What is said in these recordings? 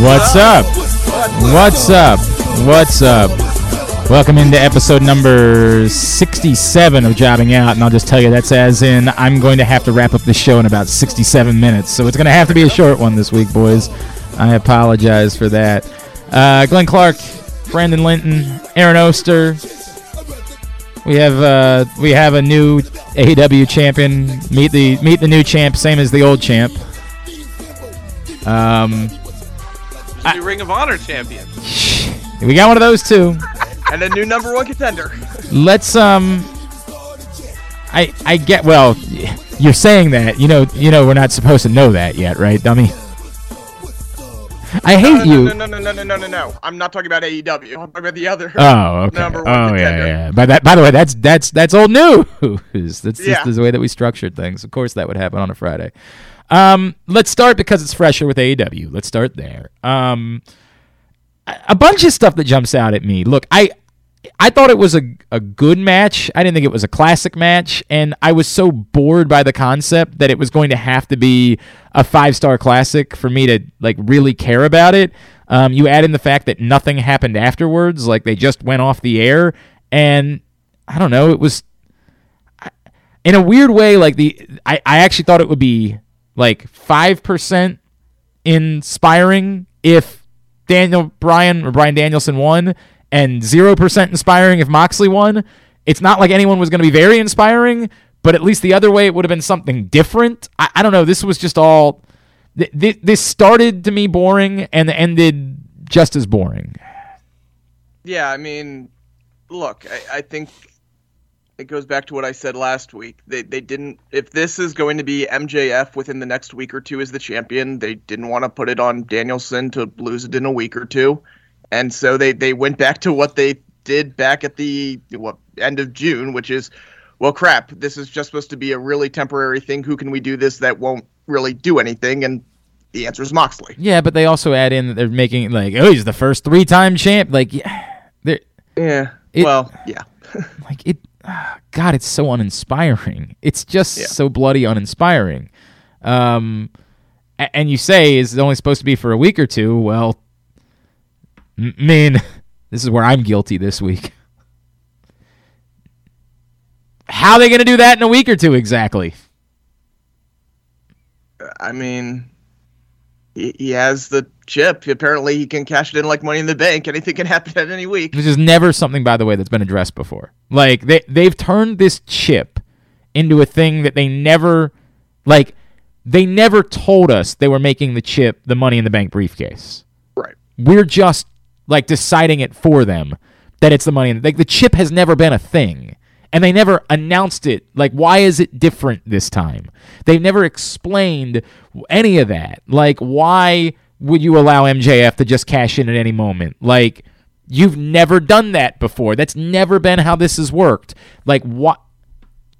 What's up? What's up? What's up? Welcome into episode number 67 of Jobbing Out, and I'll just tell you that's as in I'm going to have to wrap up the show in about 67 minutes, so it's going to have to be a short one this week, boys. I apologize for that. Uh, Glenn Clark, Brandon Linton, Aaron Oster. We have uh, we have a new AEW champion. Meet the meet the new champ, same as the old champ. Um, the Ring of Honor champion we got one of those too. and a new number one contender. let's um I I get well you're saying that you know you know we're not supposed to know that yet right dummy I hate no, you No, no, no, no, no, no, no, no. I'm not talking about AEW. I'm talking about the other. oh okay Number one oh yeah contender. yeah by that by the way that's that's that's old news that's Yeah. just the way that we structured things of course that would happen on a Friday um let's start because it's fresher with AEW let's start there. Um a bunch of stuff that jumps out at me. Look I I thought it was a, a good match. I didn't think it was a classic match, and I was so bored by the concept that it was going to have to be a five star classic for me to like really care about it. Um, you add in the fact that nothing happened afterwards, like they just went off the air, and I don't know, it was in a weird way like the I, I actually thought it would be like five percent inspiring if Daniel Bryan or Brian Danielson won, and zero percent inspiring if Moxley won. It's not like anyone was going to be very inspiring, but at least the other way it would have been something different. I, I don't know. This was just all. Th- th- this started to me boring and ended just as boring. Yeah, I mean, look, I, I think it goes back to what I said last week. They they didn't. If this is going to be MJF within the next week or two as the champion, they didn't want to put it on Danielson to lose it in a week or two, and so they they went back to what they did back at the what end of June, which is. Well, crap. This is just supposed to be a really temporary thing. Who can we do this that won't really do anything? And the answer is Moxley. Yeah, but they also add in that they're making like, oh, he's the first three time champ. Like, yeah, they're Yeah. It- well, yeah. like it god it's so uninspiring. It's just Yeah. so bloody uninspiring. Um and you say is only supposed to be for a week or two? Well m- mean this is where i'm guilty this week. How are they going to do that in a week or two exactly? I mean, he, has the chip. Apparently, he can cash it in like Money in the Bank. Anything can happen at any week. which is never something by the way that's been addressed before like they they've turned this chip into a thing that they never like they never told us they were making the chip the money in the bank briefcase Right. we're just like deciding it for them that it's the money in like the chip has never been a thing and they never announced it. Like why is it different this time? They've never explained any of that. Like why would you allow mjf to just cash in at any moment? Like you've never done that before. That's never been how this has worked. Like what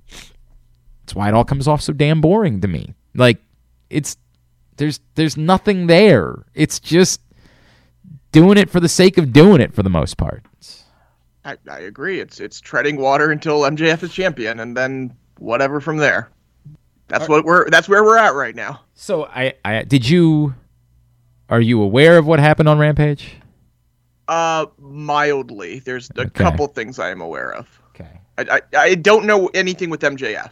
that's why it all comes off so damn boring to me. Like it's there's there's nothing there. It's just doing it for the sake of doing it for the most part. I, I agree. It's it's treading water until MJF is champion, and then whatever from there. That's what we're. That's where we're at right now. So I, I did you are you aware of what happened on Rampage? Uh, mildly. There's a Okay. couple things I am aware of. Okay. I, I I don't know anything with MJF.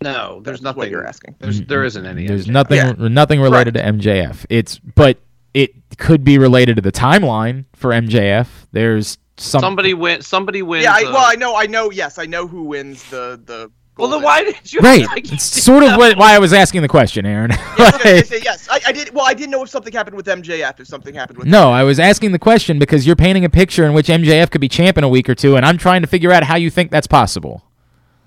No, there's That's nothing. what you're asking. There's there isn't any. There's MJF. nothing Yeah. nothing related to MJF. It's but it could be related to the timeline for MJF. There's some Somebody win. Somebody wins. Yeah. I, well, I know. I know. Yes, I know who wins the the. well, then why did you? Right. like- It's sort of what, why I was asking the question, Aaron. Yes, I Like- say yes. I, I did. Well, I didn't know if something happened with MJF. If something happened with No, I was asking the question because you're painting a picture in which MJF could be champ in a week or two, and I'm trying to figure out how you think that's possible.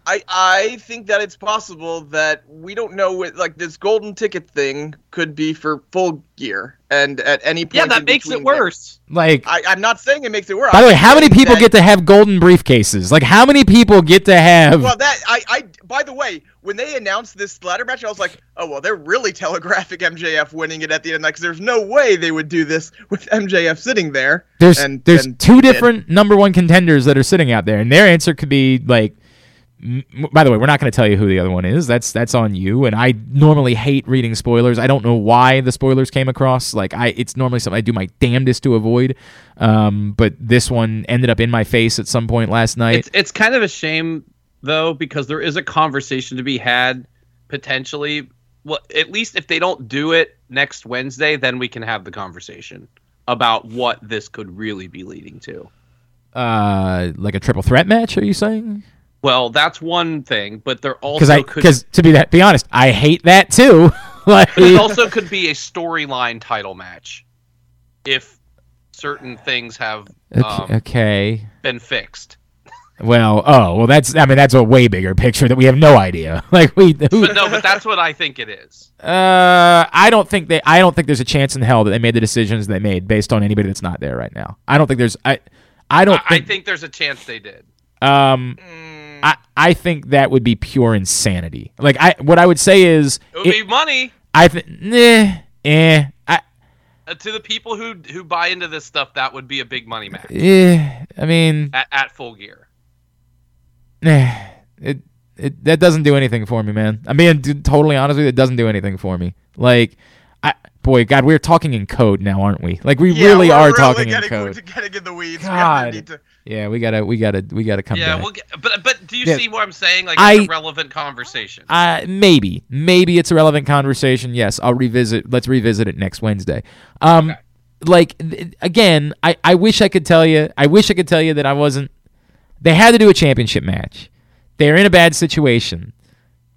I I think that it's possible that we don't know what like this golden ticket thing could be for full gear, and at any point. Yeah, that makes it between there- worse. Like, I, I'm not saying it makes it worse. by the way, how many people that- get to have golden briefcases? Like, how many people get to have? Well, that I, I. By the way, when they announced this ladder match, I was like, oh well, they're really telegraphic MJF winning it at the end because there's no way they would do this with MJF sitting there. There's and, there's and two he did. different number one contenders that are sitting out there, and their answer could be like. By the way, we're not going to tell you who the other one is. That's that's on you. And I normally hate reading spoilers. I don't know why the spoilers came across. Like I, it's normally something I do my damnedest to avoid. Um, but this one ended up in my face at some point last night. It's it's kind of a shame though because there is a conversation to be had potentially. Well, at least if they don't do it next Wednesday, then we can have the conversation about what this could really be leading to. uh, like a triple threat match. Are you saying? Well, that's one thing, but there also I could because to be that be honest, I hate that too. like but it also could be a storyline title match if certain things have okay, um, okay. been fixed. Well, oh well, that's I mean that's a way bigger picture that we have no idea. Like we, who, But no, but that's what I think it is. uh, I don't think they, I don't think there's a chance in hell that they made the decisions they made based on anybody that's not there right now. I don't think there's, I, I don't I, I think, think there's a chance they did. um, Mm, I, I think that would be pure insanity. Like I, what I would say is, It would it- be money I think, nah, eh, I, uh, to the people who who buy into this stuff. That would be a big money match eh, I mean, at, at full gear. eh, it, it, that doesn't do anything for me, man. I'm being totally honest with you. It doesn't do anything for me. Like, I, boy, God, we're talking in code now, aren't we? Like, we yeah, really we're are really talking in code. we're Getting in the weeds. We God. need to- Yeah, we gotta, we gotta, we gotta come Yeah, back. we'll get, but but do you Yeah. see what I'm saying? Like I- it's a relevant conversation. Uh, maybe, maybe it's a relevant conversation. Yes, I'll revisit. Let's revisit it next Wednesday. Um, Okay. like th- again, I, I wish I could tell you. I wish I could tell you that I wasn't. They had to do a championship match. They're in a bad situation.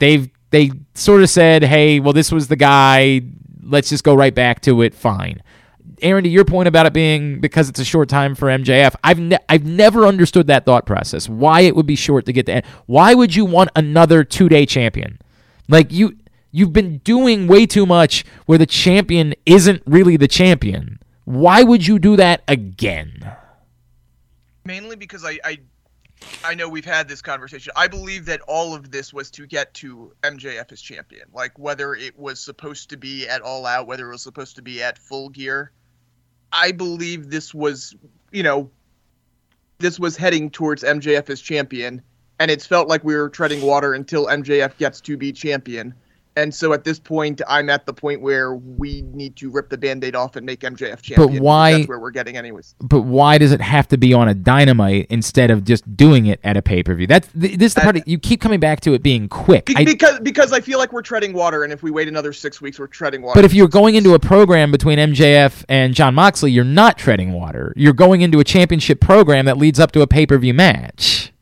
They've they sort of said, "Hey, well, this was the guy. Let's just go right back to it. Fine." Aaron, to your point about it being because it's a short time for MJF, I've ne- I've never understood that thought process. Why it would be short to get to why would you want another two day champion? Like you you've been doing way too much where the champion isn't really the champion. Why would you do that again? mainly because I, I I know we've had this conversation. I believe that all of this was to get to MJF as champion. Like whether it was supposed to be at All Out, whether it was supposed to be at Full Gear. I believe this was, you know, this was heading towards MJF as champion, and it's felt like we were treading water until MJF gets to be champion. And so at this point, I'm at the point where we need to rip the band-aid off and make MJF champion. But why- That's where we're getting anyways. But why does it have to be on a dynamite instead of just doing it at a pay per view? That's th- this is the part you keep coming back to it being quick. Be- I- because because I feel like we're treading water, and if we wait another six weeks, we're treading water. But if you're going into a program between MJF and Jon Moxley, you're not treading water. You're going into a championship program that leads up to a pay per view match.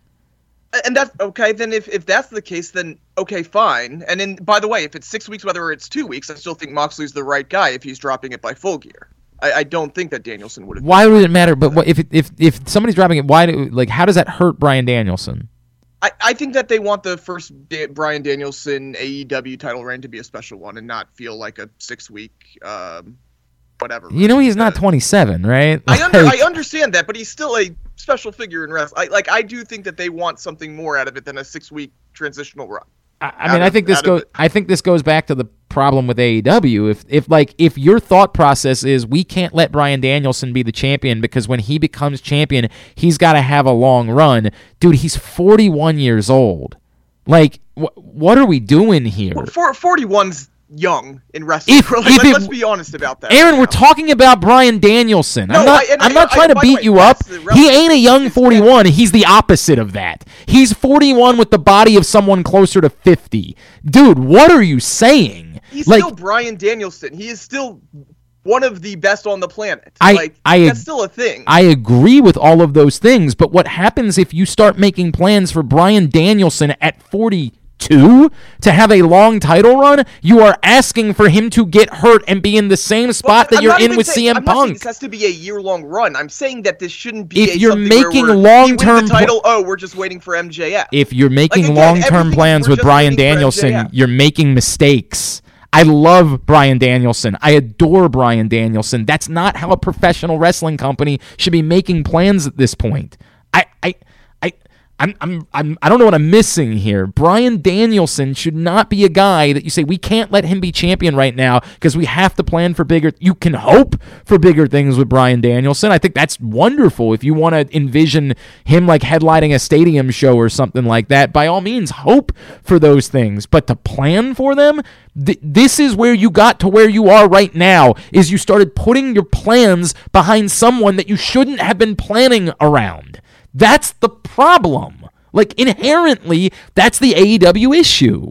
And that's okay, then if if that's the case, then okay, fine. And then by the way, if it's six weeks, whether it's two weeks, I still think Moxley's the right guy if he's dropping it by full gear. I, I don't think that Danielson would have. Why would it matter? But what, if if if somebody's dropping it, why do like how does that hurt Brian Danielson? I, I think that they want the first da- Brian Danielson AEW title reign to be a special one and not feel like a six week um, whatever. You know he's not Uh, 27, right? I under I understand that, but he's still a special figure in wrestling. I, like I do think that they want something more out of it than a six week transitional run. I, I mean, out I think this goes. I think this goes back to the problem with AEW. If if like if your thought process is we can't let Brian Danielson be the champion because when he becomes champion, he's got to have a long run, dude. He's 41 years old. Like, wh- what are we doing here? For, 41's young in wrestling. If- Like, if let's be honest about that. Aaron, right we're talking about Brian Danielson. No, I'm not. I- I'm I- not I- trying to beat way, you up. He ain't a young 41. He's the opposite of that. He's 41 with the body of someone closer to 50. Dude, what are you saying? He's like, still Brian Danielson. He is still one of the best on the planet. I- like I- that's still a thing. I agree with all of those things, but what happens if you start making plans for Brian Danielson at two to have a long title run, you are asking for him to get hurt and be in the same spot that I'm you're in with saying- CM I'm Punk. this has to be a year-long run. I'm saying that this shouldn't be. If a you're making long-term wins the title. oh, we're just waiting for MJF. if you're making again, long-term plans with Brian Danielson, you're making mistakes. I love Brian Danielson. I adore Brian Danielson. That's not how a professional wrestling company should be making plans at this point. I'm, I'm, I'm, I don't know what I'm missing here. Brian Danielson should not be a guy that you say we can't let him be champion right now because we have to plan for bigger. You can hope for bigger things with Brian Danielson. I think that's wonderful. If you want to envision him like headlining a stadium show or something like that, by all means, hope for those things. But to plan for them, th- this is where you got to where you are right now. Is you started putting your plans behind someone that you shouldn't have been planning around. That's the problem. Like inherently, that's the AEW issue.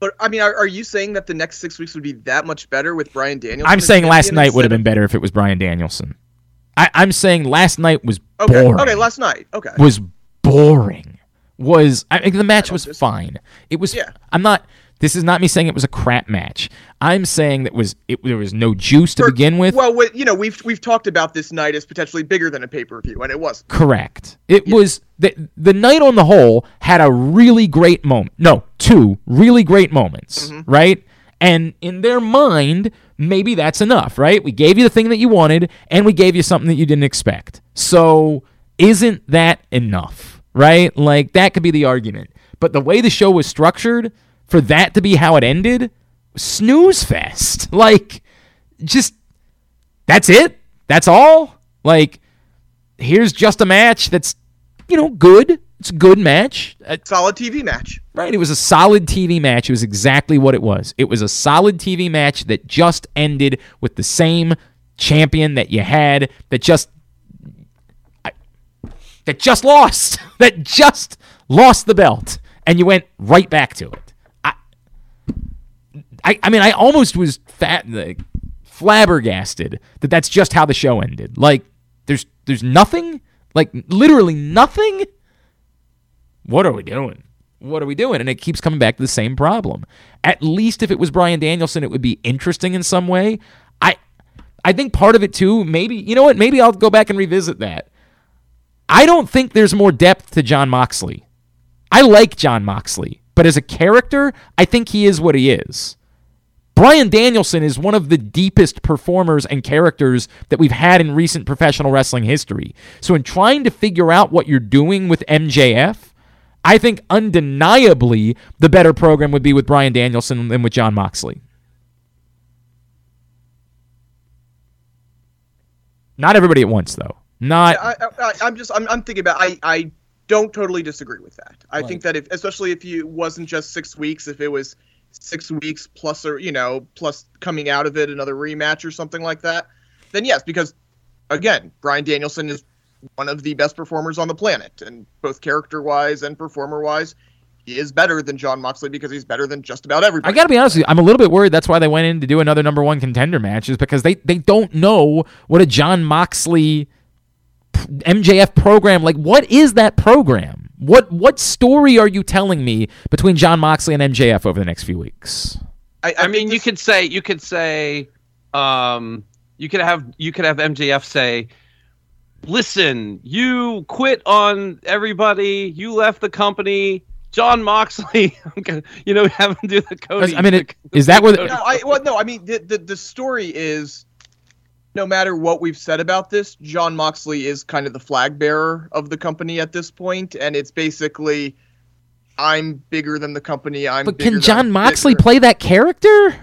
But I mean, are, are you saying that the next six weeks would be that much better with Brian Danielson? I'm saying last night would have been better if it was Brian Danielson. I, I'm saying last night was Okay. boring. Okay. Last night. Okay. was boring. Was I mean, the match was fine. It was. Yeah. I'm not. This is not me saying it was a crap match. I'm saying that was it. There was no juice to For- begin with. Well, we- you know, we've we've talked about this night as potentially bigger than a pay-per-view, and it wasn't. Correct. It was the the night on the whole had a really great moment. No, two really great moments, mm-hmm. right? And in their mind, maybe that's enough, right? We gave you the thing that you wanted and we gave you something that you didn't expect. So, isn't that enough, right? Like that could be the argument. But the way the show was structured, for that to be how it ended, snooze fest. Like just that's it? That's all? Like here's just a match that's you know good it's a good match Uh, Solid TV match. right it was a solid tv match it was exactly what it was it was a solid tv match that just ended with the same champion that you had that just I, that just lost that just lost the belt and you went right back to it i i, mean i almost was fat like, flabbergasted that that's just how the show ended like there's there's nothing like literally nothing what are we doing? What are we doing? And it keeps coming back to the same problem. At least if it was Brian Danielson, it would be interesting in some way. I I think part of it too, maybe you know what, maybe I'll go back and revisit that. I don't think there's more depth to Jon Moxley. I like Jon Moxley, but as a character, I think he is what he is. Brian Danielson is one of the deepest performers and characters that we've had in recent professional wrestling history. So, in trying to figure out what you're doing with MJF, I think undeniably the better program would be with Brian Danielson than with Jon Moxley. Not everybody at once, though. Not I, I, I'm just I'm, I'm thinking about I I don't totally disagree with that. I think that if especially if you wasn't just six weeks, if it was six weeks plus or you know plus coming out of it another rematch or something like that, then yes, because again, Brian Danielson is one of the best performers on the planet, and both character wise and performer wise, he is better than Jon Moxley because he's better than just about everybody. I got to be honest with you. I'm a little bit worried. That's why they went in to do another number one contender match, is because they, they don't know what a Jon Moxley MJF program like. What is that program? What what story are you telling me between Jon Moxley and MJF over the next few weeks? I, I mean, think you could say you could say, um, you could have you could have MJF say, "Listen, you quit on everybody. You left the company. Jon Moxley, you know, have him do the Cody." I mean, it- the- is that what- No, I well, no. I mean, the, the the story is, no matter what we've said about this, Jon Moxley is kind of the flag bearer of the company at this point, and it's basically, I'm bigger than the company. I'm. But can Jon Moxley bigger." play that character?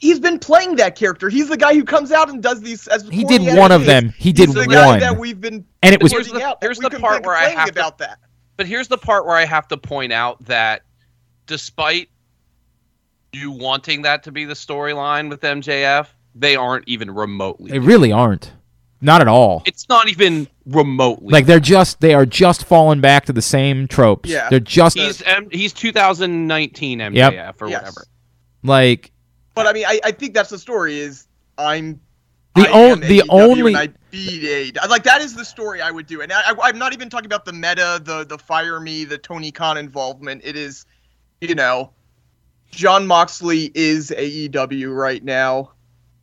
He's been playing that character. He's the guy who comes out and does these. As He did as one it of them. He He's did the guy one. that we've been. And it was Here's the- out here's the part where I complaining have to- about that. But here's the part where I have to point out that despite you wanting that to be the storyline with MJF, they aren't even remotely. they really aren't. Not at all. it's not even remotely. Like they're just they are just falling back to the same tropes. Yeah. They're just he's M- he's 2019 MJF Yep. or Yes. whatever. like But I mean, I, I think that's the story. Is I'm The I on- am the AEW only- and I beat AEW. Like that is the story I would do, and I, I'm not even talking about the meta, the the fire me, the Tony Khan involvement. It is, you know, Jon Moxley is AEW right now,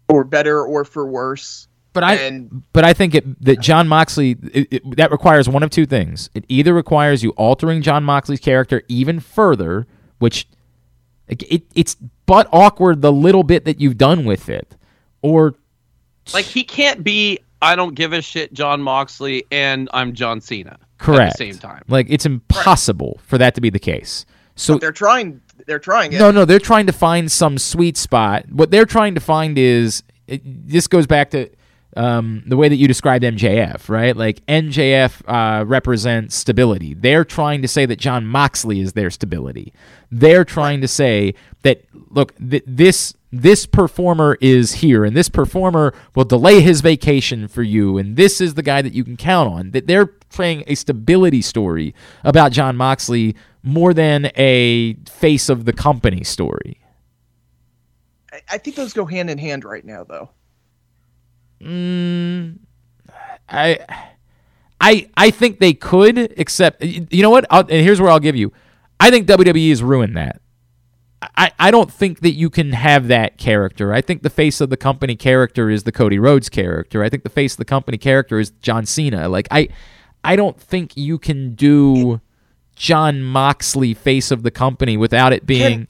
or better or for worse. But I And- but I think it, that Jon Moxley it, it- that requires one of two things. It either requires you altering Jon Moxley's character even further, which it, it it's but awkward the little bit that you've done with it, or Like he can't be I don't give a shit Jon Moxley and I'm John Cena correct at the same time. Like it's impossible for that to be the case. So But they're trying. They're trying it. No, no, they're trying to find some sweet spot. What they're trying to find is it, this goes back to um, the way that you described MJF, right? Like MJF uh, represents stability. They're trying to say that Jon Moxley is their stability. They're trying to say that look, th- this this performer is here, and this performer will delay his vacation for you, and this is the guy that you can count on. That they're playing a stability story about Jon Moxley more than a face of the company story. I, I think those go hand in hand right now, though. Mm, I I I think they could, except you know what? I'll, and here's where I'll give you. I think WWE has ruined that. I, I don't think that you can have that character. I think the face of the company character is the Cody Rhodes character. I think the face of the company character is John Cena. Like I I don't think you can do Jon Moxley face of the company without it being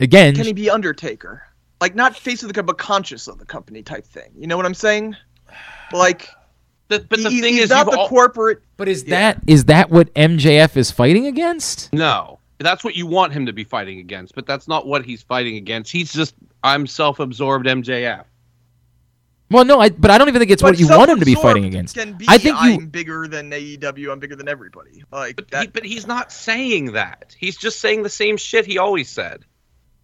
again Can he be Undertaker? Like not face of the company, but conscious of the company type thing. You know what I'm saying? Like, The- but the he- thing he's is, not you've the al- corporate. But is Yeah. that is that what MJF is fighting against? no, that's what you want him to be fighting against, but that's not what he's fighting against. He's just I'm self-absorbed MJF. Well, no, I, but I don't even think it's But what you want him to be self-absorbed fighting against. Can be, I think you. I'm bigger than AEW. I'm bigger than everybody. Like But, that. he, but he's not saying that. He's just saying the same shit he always said.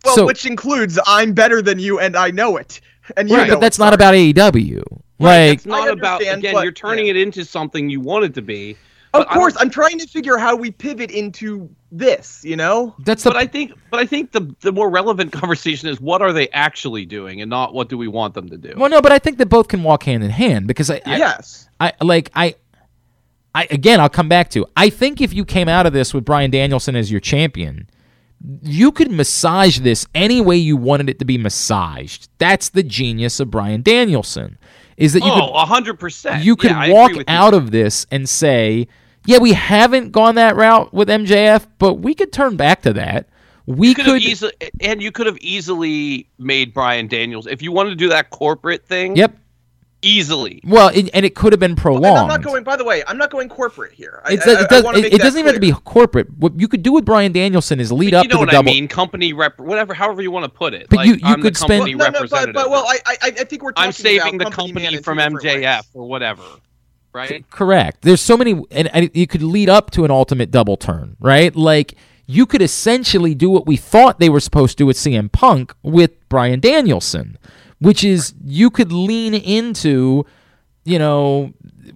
well, so- which includes I'm better than you and I know it. And you Right, know but that's it, not sorry. about AEW. Like, it's not about again. but- You're turning yeah. it into something you want it to be. Of but I don't- course, I'm trying to figure how we pivot into this. You know. that's the But I think, but I think the the more relevant conversation is what are they actually doing, and not what do we want them to do. well, no, but I think that both can walk hand in hand because I, I, yes. I like I, I again, I'll come back to. I think if you came out of this with Brian Danielson as your champion, you could massage this any way you wanted it to be massaged. That's the genius of Brian Danielson, is that you oh, could oh, hundred percent. you could yeah, walk agree with you. out of this and say, yeah, we haven't gone that route with MJF, but we could turn back to that. We You could have could, easily, and you could have easily made Brian Daniels if you wanted to do that corporate thing. yep. easily. Well, it, and it could have been prolonged. And I'm not going. By the way, I'm not going corporate here. I, It's, I- it, does, wanna it, make it that doesn't even have to be corporate. What you could do with Brian Danielson is lead But up you know to the what double. I mean? Company rep, whatever, however you want to put it. But like, you- you I'm could the spend- company No, no, but, representative. but well, I, I, I think we're talking I'm saving about the company company from MJF ways. or whatever, right? Correct. There's so many, and, and you could lead up to an ultimate double turn, right? Like you could essentially do what we thought they were supposed to do with CM Punk with Brian Danielson, which is you could lean into, you know,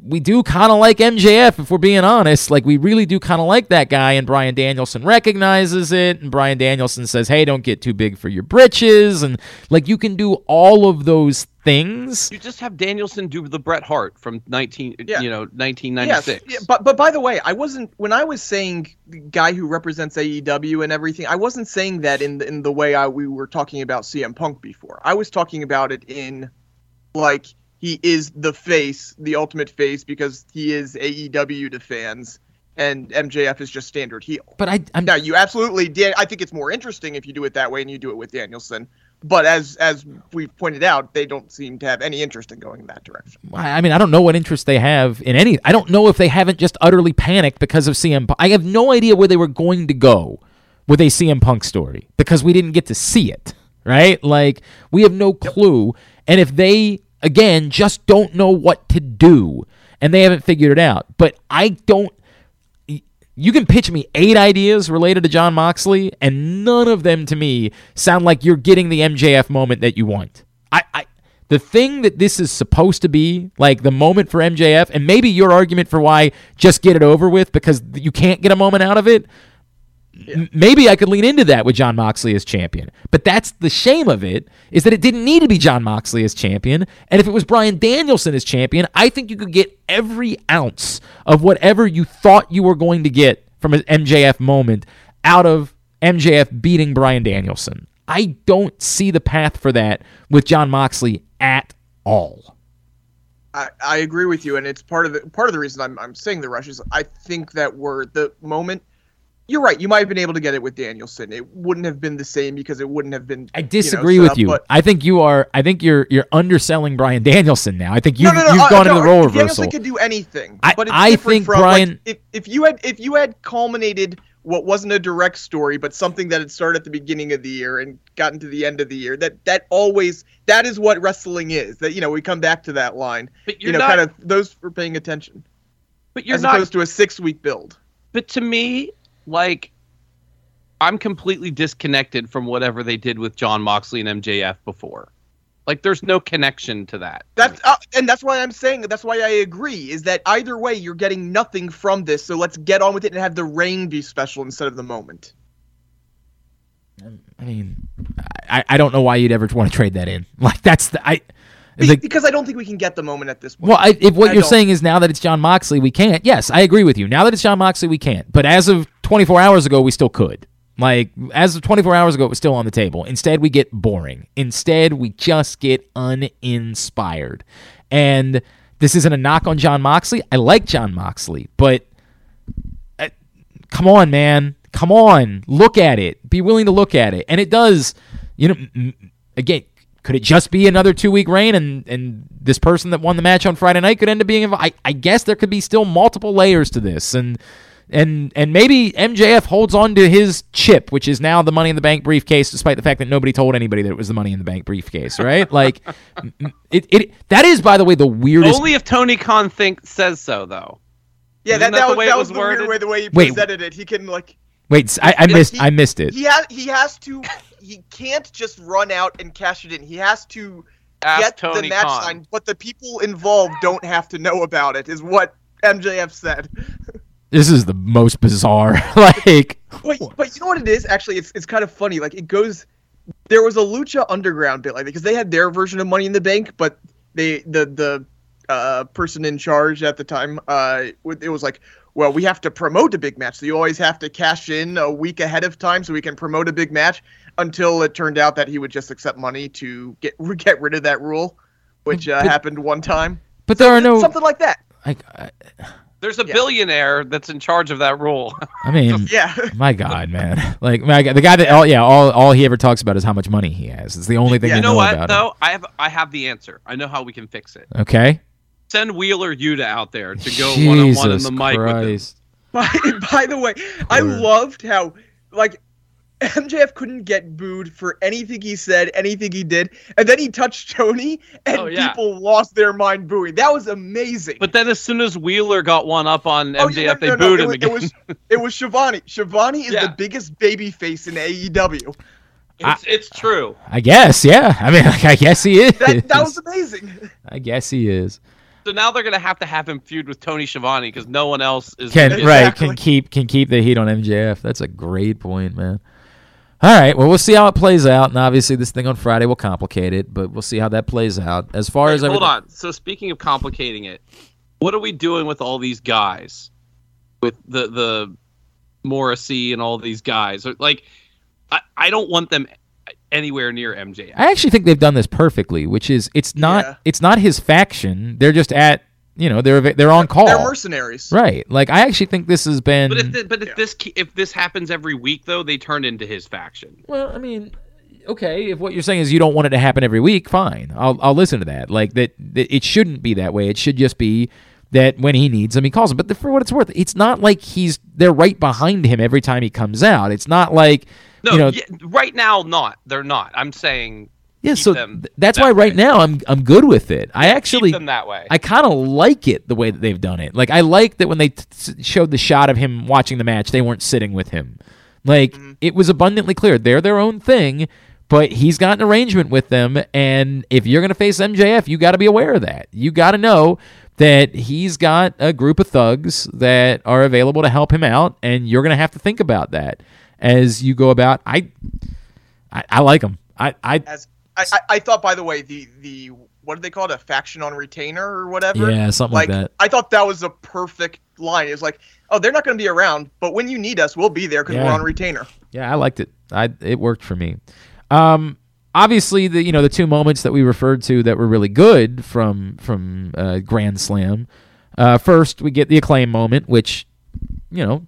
we do kind of like MJF if we're being honest. Like we really do kind of like that guy, and Brian Danielson recognizes it, and Brian Danielson says, "Hey, don't get too big for your britches," and like you can do all of those things. You just have Danielson do the Bret Hart from 19, Yeah. you know, Yes, 1996. yeah, but but by the way, I wasn't when I was saying the guy who represents AEW and everything. I wasn't saying that in the, in the way I, we were talking about CM Punk before. I was talking about it in like he is the face, the ultimate face, because he is AEW to fans, and MJF is just standard heel. But I, I'm Now you absolutely did. I think it's more interesting if you do it that way and you do it with Danielson. But as as we've pointed out, they don't seem to have any interest in going in that direction. I I mean, I don't know what interest they have in any. I don't know if they haven't just utterly panicked because of CM Punk. I have no idea where they were going to go with a CM Punk story because we didn't get to see it, right? Like, we have no clue. And if they, again, just don't know what to do and they haven't figured it out, but I don't. You can pitch me eight ideas related to Jon Moxley, and none of them to me sound like you're getting the MJF moment that you want. I, I the thing that this is supposed to be, like the moment for MJF, and maybe your argument for why just get it over with because you can't get a moment out of it. M- Maybe I could lean into that with Jon Moxley as champion. But that's the shame of it is that it didn't need to be Jon Moxley as champion. And if it was Brian Danielson as champion, I think you could get every ounce of whatever you thought you were going to get from an MJF moment out of MJF beating Brian Danielson. I don't see the path for that with Jon Moxley at all. I, I agree with you, and it's part of the part of the reason I'm I'm saying the rush is I think that we're the moment. You're right. You might have been able to get it with Danielson. It wouldn't have been the same because it wouldn't have been. I you know, disagree with up, you. but- I think you are. I think you're you're underselling Brian Danielson now. I think you've, no, no, no, you've uh, gone no, into the role Danielson reversal. could do anything, I- but it's I think from, Brian- Like, if, if you had if you had culminated what wasn't a direct story, but something that had started at the beginning of the year and gotten to the end of the year, that that always that is what wrestling is. That you know we come back to that line. But You you're know, not. kind of those for paying attention, but you're as not. opposed to a six week build. but to me, like, I'm completely disconnected from whatever they did with Jon Moxley and MJF before. Like, there's no connection to that. That's uh, and that's why I'm saying that's why I agree is that either way you're getting nothing from this. So let's get on with it and have the reign be special instead of the moment. I mean, I, I don't know why you'd ever want to trade that in. Like that's the I. Be- because I don't think we can get the moment at this point. well, I, if what I you're don't. saying is now that it's Jon Moxley, we can't. Yes, I agree with you. Now that it's Jon Moxley, we can't. But as of 24 hours ago, we still could. Like as of 24 hours ago, it was still on the table. Instead, we get boring. Instead, we just get uninspired. And this isn't a knock on Jon Moxley. I like Jon Moxley, but uh, come on, man. Come on. Look at it. Be willing to look at it. And it does, you know, m- again, could it just be another two week reign and, and this person that won the match on Friday night could end up being involved? I, I guess there could be still multiple layers to this. And and and maybe MJF holds on to his chip, which is now the Money in the Bank briefcase, despite the fact that nobody told anybody that it was the Money in the Bank briefcase, right? like, m- m- it, it that is, by the way, the weirdest. Only if Tony Khan think says so, though. yeah, Isn't that, that that, the was way it that was was the weird way the way he Wait. presented it. He can like Wait, I, I missed. he- I missed it. he has he has to he can't just run out and cash it in. He has to Ask get Tony the match Khan. sign, but the people involved don't have to know about it. Is what MJF said. This is the most bizarre. like, Wait, but you know what it is? Actually, it's it's kind of funny. Like it goes. There was a Lucha Underground bit like because they had their version of Money in the Bank, but they the the uh, person in charge at the time uh it was like, well, we have to promote a big match, so you always have to cash in a week ahead of time so we can promote a big match. Until it turned out that he would just accept money to get get rid of that rule, which uh, But- happened one time. but there are no. Something like that. Like, I, There's a Yeah. billionaire that's in charge of that rule. I mean, Yeah. my God, man. Like, my God, the guy that all yeah, all all he ever talks about is how much money he has. It's the only thing Yeah. I you know know what about though? I have I have the answer. I know how we can fix it. Okay. Send Wheeler Yuta out there to go one on one in Jesus the mic with him. Christ. By, by the way, I loved how like MJF couldn't get booed for anything he said, anything he did, and then he touched Tony, and Oh, yeah. people lost their mind booing. That was amazing. But then as soon as Wheeler got one up on MJF, Oh, yeah, no, they no, no, booed it him was, again. It was, it was Schiavone. Schiavone is Yeah. the biggest baby face in AEW. it's, it's true. I guess, yeah. I mean, like, I guess he is. That, that was amazing. I guess he is. So now they're gonna have to have him feud with Tony Schiavone because no one else is. Can is- right Exactly. can keep can keep the heat on MJF. That's a great point, man. All right, well we'll see how it plays out, and obviously this thing on Friday will complicate it, but we'll see how that plays out. As far Wait, as hold on. So speaking of complicating it, what are we doing with all these guys? With the the Morrissey and all these guys, like I, I don't want them anywhere near MJ. I actually think they've done this perfectly, which is it's not Yeah. it's not his faction. They're just at you know they're they're on call, They're mercenaries. right? Like I actually think this has been. But if th- but if this if this happens every week though, they turn into his faction. Well, I mean, okay, if what you're saying is you don't want it to happen every week, fine. I'll I'll listen to that. Like that, that it shouldn't be that way. It should just be that when he needs them, he calls them. But the, for what it's worth, it's not like he's they're right behind him every time he comes out. It's not like No, you know. yeah, right now not. They're not. I'm saying yeah, so th- that's that why right way. now I'm I'm good with it. I actually keep them that way. I kind of like it the way that they've done it. Like I like that when they t- showed the shot of him watching the match, they weren't sitting with him. Like mm-hmm. it was abundantly clear they're their own thing, but he's got an arrangement with them. And if you're going to face MJF, you got to be aware of that. You got to know that he's got a group of thugs that are available to help him out, and you're going to have to think about that. as you go about. I I, I like him. I I As I, I, I thought, by the way, the the what do they call it? A faction on retainer or whatever. Yeah, something like that. I thought that was a perfect line. It's like, oh, they're not going to be around, but when you need us, we'll be there because Yeah. we're on retainer. Yeah, I liked it. I it worked for me. Um, obviously, the you know the two moments that we referred to that were really good from from uh, Grand Slam. Uh, first, we get the acclaim moment, which you know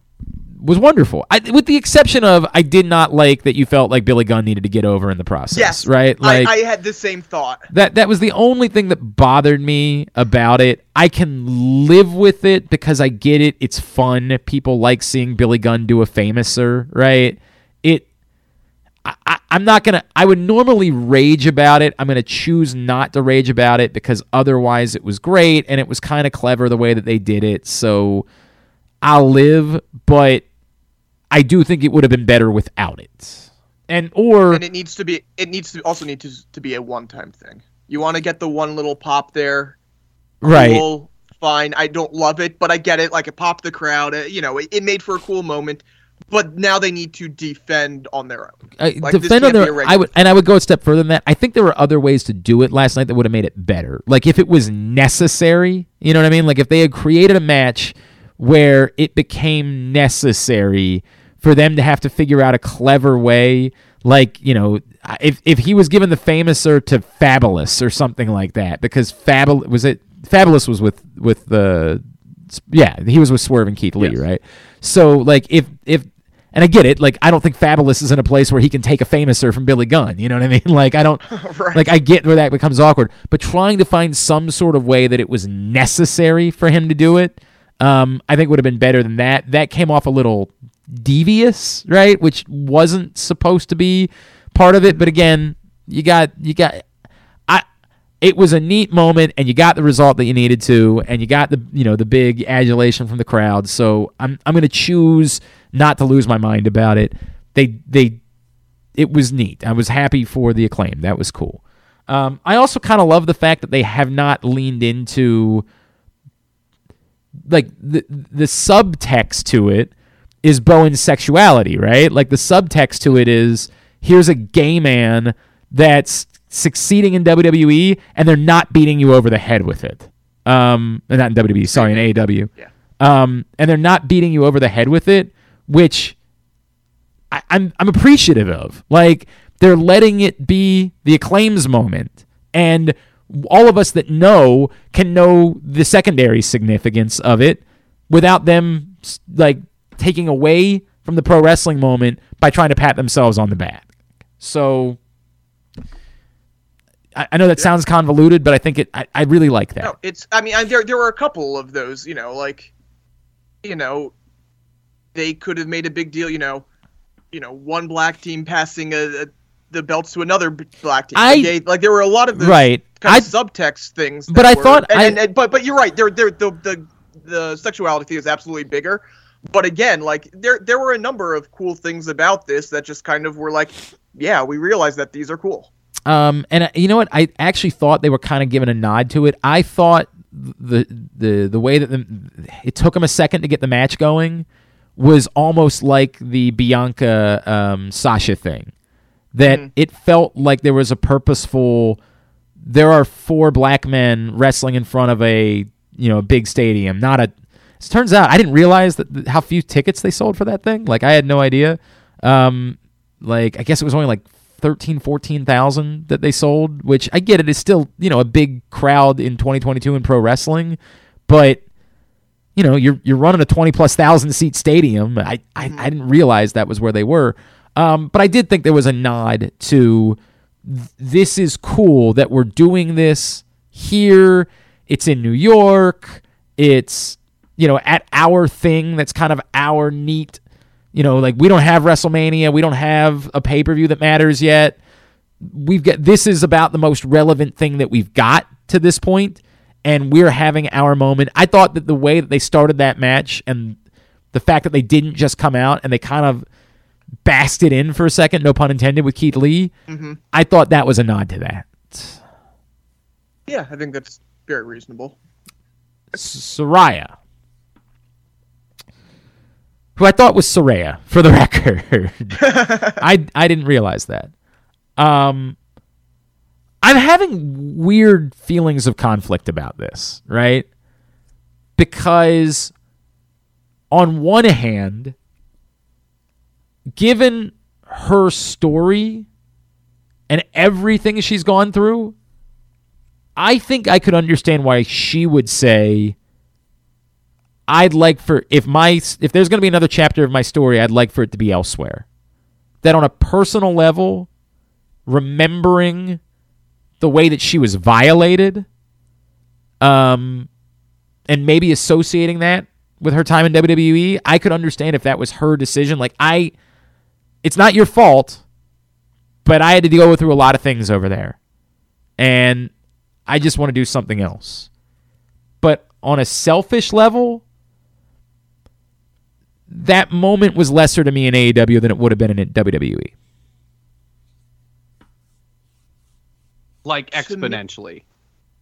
was wonderful. I, with the exception of, I did not like that you felt like Billy Gunn needed to get over in the process. Yes, right. Like I, I had the same thought. that that was the only thing that bothered me about it. I can live with it because I get it. It's fun. People like seeing Billy Gunn do a Fameasser, right? It. I, I'm not gonna. I would normally rage about it. I'm gonna choose not to rage about it because otherwise it was great and it was kind of clever the way that they did it. So I'll live, but I do think it would have been better without it. And or and it needs to be it needs to also need to, to be a one time thing you want to get the one little pop there right. cool, fine i don't love it but i get it like it popped the crowd uh, you know it, it made for a cool moment but now they need to defend on their own Like, defend on their, I would, and I would go a step further than that. I think there were other ways to do it last night that would have made it better. Like if it was necessary, you know what I mean? Like if they had created a match where it became necessary for them to have to figure out a clever way, like you know, if if he was given the Fameasser to Fabulous or something like that, because Fabulous was it Fabulous was with with the yeah he was with Swerve and Keith Lee, Yes. right? So like if if and I get it, like I don't think Fabulous is in a place where he can take a Fameasser from Billy Gunn. You know what I mean? Like I don't Right. like I get where that becomes awkward, but trying to find some sort of way that it was necessary for him to do it, um, I think would have been better than that. That came off a little devious, right? Which wasn't supposed to be part of it. But again, you got you got I it was a neat moment and you got the result that you needed to and you got the you know the big adulation from the crowd. So I'm I'm going to choose not to lose my mind about it. They they it was neat. I was happy for the acclaim. That was cool. Um, I also kind of love the fact that they have not leaned into like the the subtext to it is Bowen's sexuality, right? Like the subtext to it is here's a gay man that's succeeding in WWE and they're not beating you over the head with it. Um, not in WWE, sorry, in AEW. Yeah. Um, and they're not beating you over the head with it, which I, I'm I'm appreciative of. Like they're letting it be the acclaims moment, and all of us that know can know the secondary significance of it without them like taking away from the pro wrestling moment by trying to pat themselves on the back. So I, I know that sounds convoluted, but I think it. I, I really like that. No, it's. I mean, I, there there were a couple of those. You know, like, you know, they could have made a big deal. You know, you know, one black team passing a, a the belts to another black team. I- like, they- like there were a lot of those Right. kind I- of subtext things. But I were- thought and, I- and, and- but but you're right. There there the the the sexuality thing is absolutely bigger. But again, like there there were a number of cool things about this that just kind of were like, yeah, we realize that these are cool. Um, and uh, you know what? I actually thought they were kind of giving a nod to it. I thought the the the way that the, it took them a second to get the match going was almost like the Bianca um, Sasha thing. That it felt like there was a purposeful. There are four black men wrestling in front of a you know a big stadium, not a. It turns out I didn't realize that th- how few tickets they sold for that thing. Like I had no idea. Um, like I guess it was only like 13 14,000 that they sold, which I get it is still, you know, a big crowd in 2022 in pro wrestling, but you know, you're you're running a 20 plus thousand seat stadium. I, I I didn't realize that was where they were. Um, but I did think there was a nod to this is cool that we're doing this here. It's in New York. It's you know at our thing that's kind of our neat you know like we don't have wrestlemania we don't have a pay-per-view that matters yet we've got this is about the most relevant thing that we've got to this point and we're having our moment i thought that the way that they started that match and the fact that they didn't just come out and they kind of basted in for a second no pun intended with keith lee mm-hmm. i thought that was a nod to that Yeah, I think that's very reasonable. Saraya. Who I thought was Saraya, for the record. I I didn't realize that. Um, I'm having weird feelings of conflict about this, right? Because on one hand, given her story and everything she's gone through, I think I could understand why she would say I'd like for if my if there's going to be another chapter of my story, I'd like for it to be elsewhere. That on a personal level, remembering the way that she was violated, um, and maybe associating that with her time in WWE, I could understand if that was her decision. Like I, it's not your fault, but I had to go through a lot of things over there, and I just want to do something else. But on a selfish level, that moment was lesser to me in AEW than it would have been in WWE. Like To me- exponentially.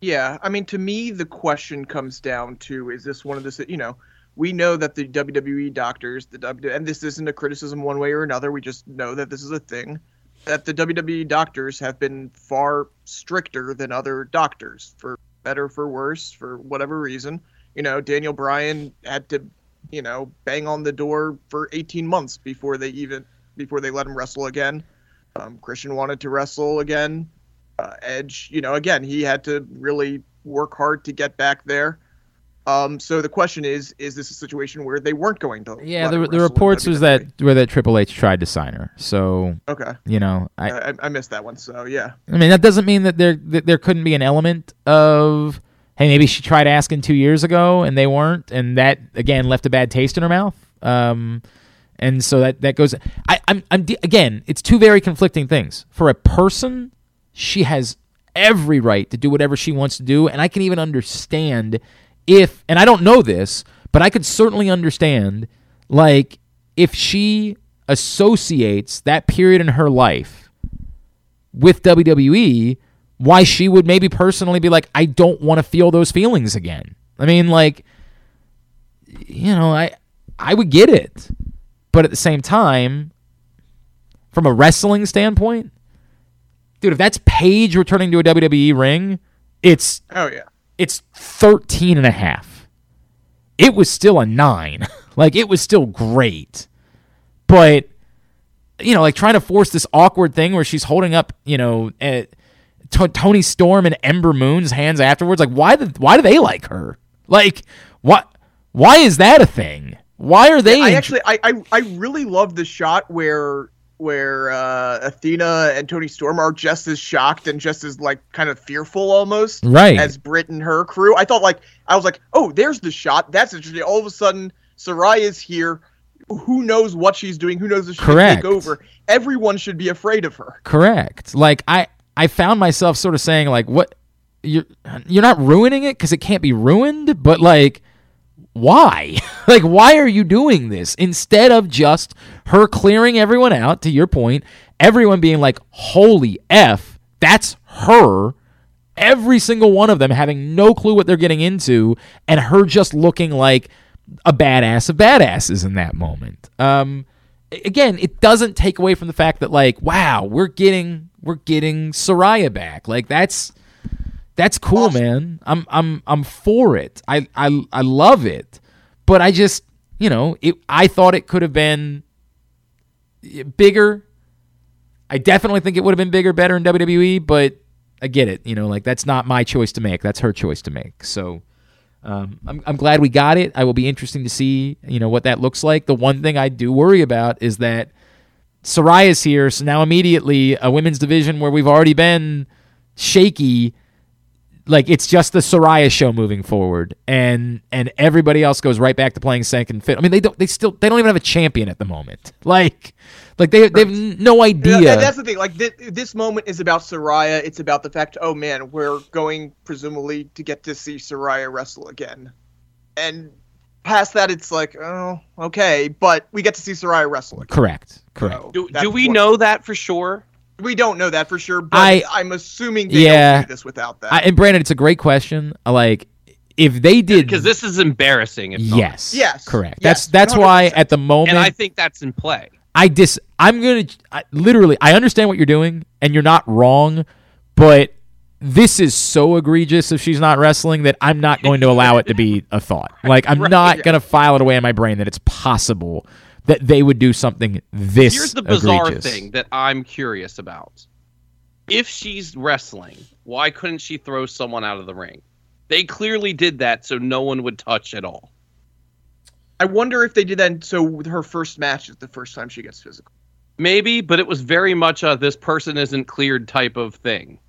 Yeah, I mean, to me, the question comes down to: Is this one of the you know? We know that the WWE doctors, the W, and this isn't a criticism one way or another. We just know that this is a thing. That the WWE doctors have been far stricter than other doctors, for better, for worse, for whatever reason. You know, Daniel Bryan had to, you know, bang on the door for 18 months before they even before they let him wrestle again. Um, Christian wanted to wrestle again uh, Edge, you know, again, he had to really work hard to get back there. Um, so the question is, is this a situation where they weren't going to? Yeah, the, the reports was that where that Triple H tried to sign her. So Okay, you know, I I, I, I missed that one. So yeah, I mean that doesn't mean that there that there couldn't be an element of hey maybe she tried asking two years ago and they weren't and that again left a bad taste in her mouth. Um, and so that that goes. I I'm I'm again it's two very conflicting things for a person. She has every right to do whatever she wants to do, and I can even understand if and I don't know this, but I could certainly understand like if she associates that period in her life with WWE, why she would maybe personally be like, I don't want to feel those feelings again. I mean, like, you know, I I would get it, but at the same time, from a wrestling standpoint, dude, if that's Paige returning to a WWE ring, it's oh yeah, it's 13 and a half. It was still a 9. like it was still great. But you know, like trying to force this awkward thing where she's holding up, you know, uh, T- Toni Storm and Ember Moon's hands afterwards. Like why the, why do they like her? Like what why is that a thing? Why are they I in- actually, I, I, I really love the shot where where uh, Athena and Toni Storm are just as shocked and just as like kind of fearful almost, Right. As Britt and her crew. I thought like I was like, oh, there's the shot. That's interesting. All of a sudden, Saraya's here. Who knows what she's doing? Who knows if she Correct. can take over? Everyone should be afraid of her. Correct. Like I I found myself sort of saying like what you're you're not ruining it cuz it can't be ruined, but like why? like why are you doing this instead of just her clearing everyone out to your point, everyone being like holy f, that's her. Every single one of them having no clue what they're getting into and her just looking like a badass of badasses in that moment. Um again, it doesn't take away from the fact that like, wow, we're getting we're getting Saraya back. Like that's that's cool, man. I'm I'm I'm for it. I I I love it. But I just, you know, it I thought it could have been bigger. I definitely think it would have been bigger, better in WWE, but I get it. You know, like that's not my choice to make. That's her choice to make. So um, I'm, I'm glad we got it. I will be interesting to see, you know, what that looks like. The one thing I do worry about is that Saraya's here, so now immediately a women's division where we've already been shaky. Like it's just the Saraya show moving forward, and and everybody else goes right back to playing second fit. I mean, they don't. They still. They don't even have a champion at the moment. Like, like they they have no idea. Yeah, that's the thing. Like this, this moment is about Saraya. It's about the fact, oh man, we're going presumably to get to see Saraya wrestle again, and past that, it's like, oh, okay, but we get to see Saraya wrestle again. correct. Correct. So Do, do we what- know that for sure? We don't know that for sure, but I- I, am assuming they Yeah. don't do this without that. I, and Brandon, it's a great question. Uh, like, if they did because this is embarrassing. If not. yes, Yes, correct. yes, that's that's why 100%. at the moment and I think that's in play. I dis. I'm gonna I, literally. I understand what you're doing, and you're not wrong, but this is so egregious if she's not wrestling that I'm not going to allow it to be a thought. Like I'm Right, not yeah. gonna file it away in my brain that it's possible that they would do something this. Here's the bizarre egregious. thing that I'm curious about. If she's wrestling, why couldn't she throw someone out of the ring? They clearly did that so no one would touch at all. I wonder if they did that so her first match is the first time she gets physical. Maybe, but it was very much a this person isn't cleared type of thing.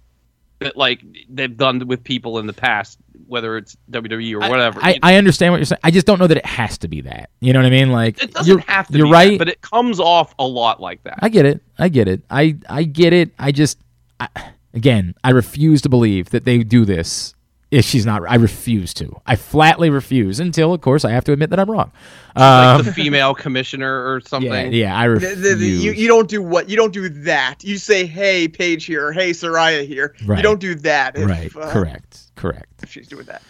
That like they've done with people in the past, whether it's WWE or whatever. I, I understand what you're saying. I just don't know that it has to be that. You know what I mean? Like it doesn't you're, have to You're be right. that, but it comes off a lot like that. I get it. I get it. I I get it. I just I, again, I refuse to believe that they do this if she's not. I refuse to. I flatly refuse until, of course, I have to admit that I'm wrong. like Um, the female commissioner or something. yeah, yeah I The- refuse. the- the- you, you don't do what you don't do that. You say, "Hey, Paige here," or "Hey, Saraya here." Right. You don't do that. If, right. uh, Correct. Correct. If she's doing that.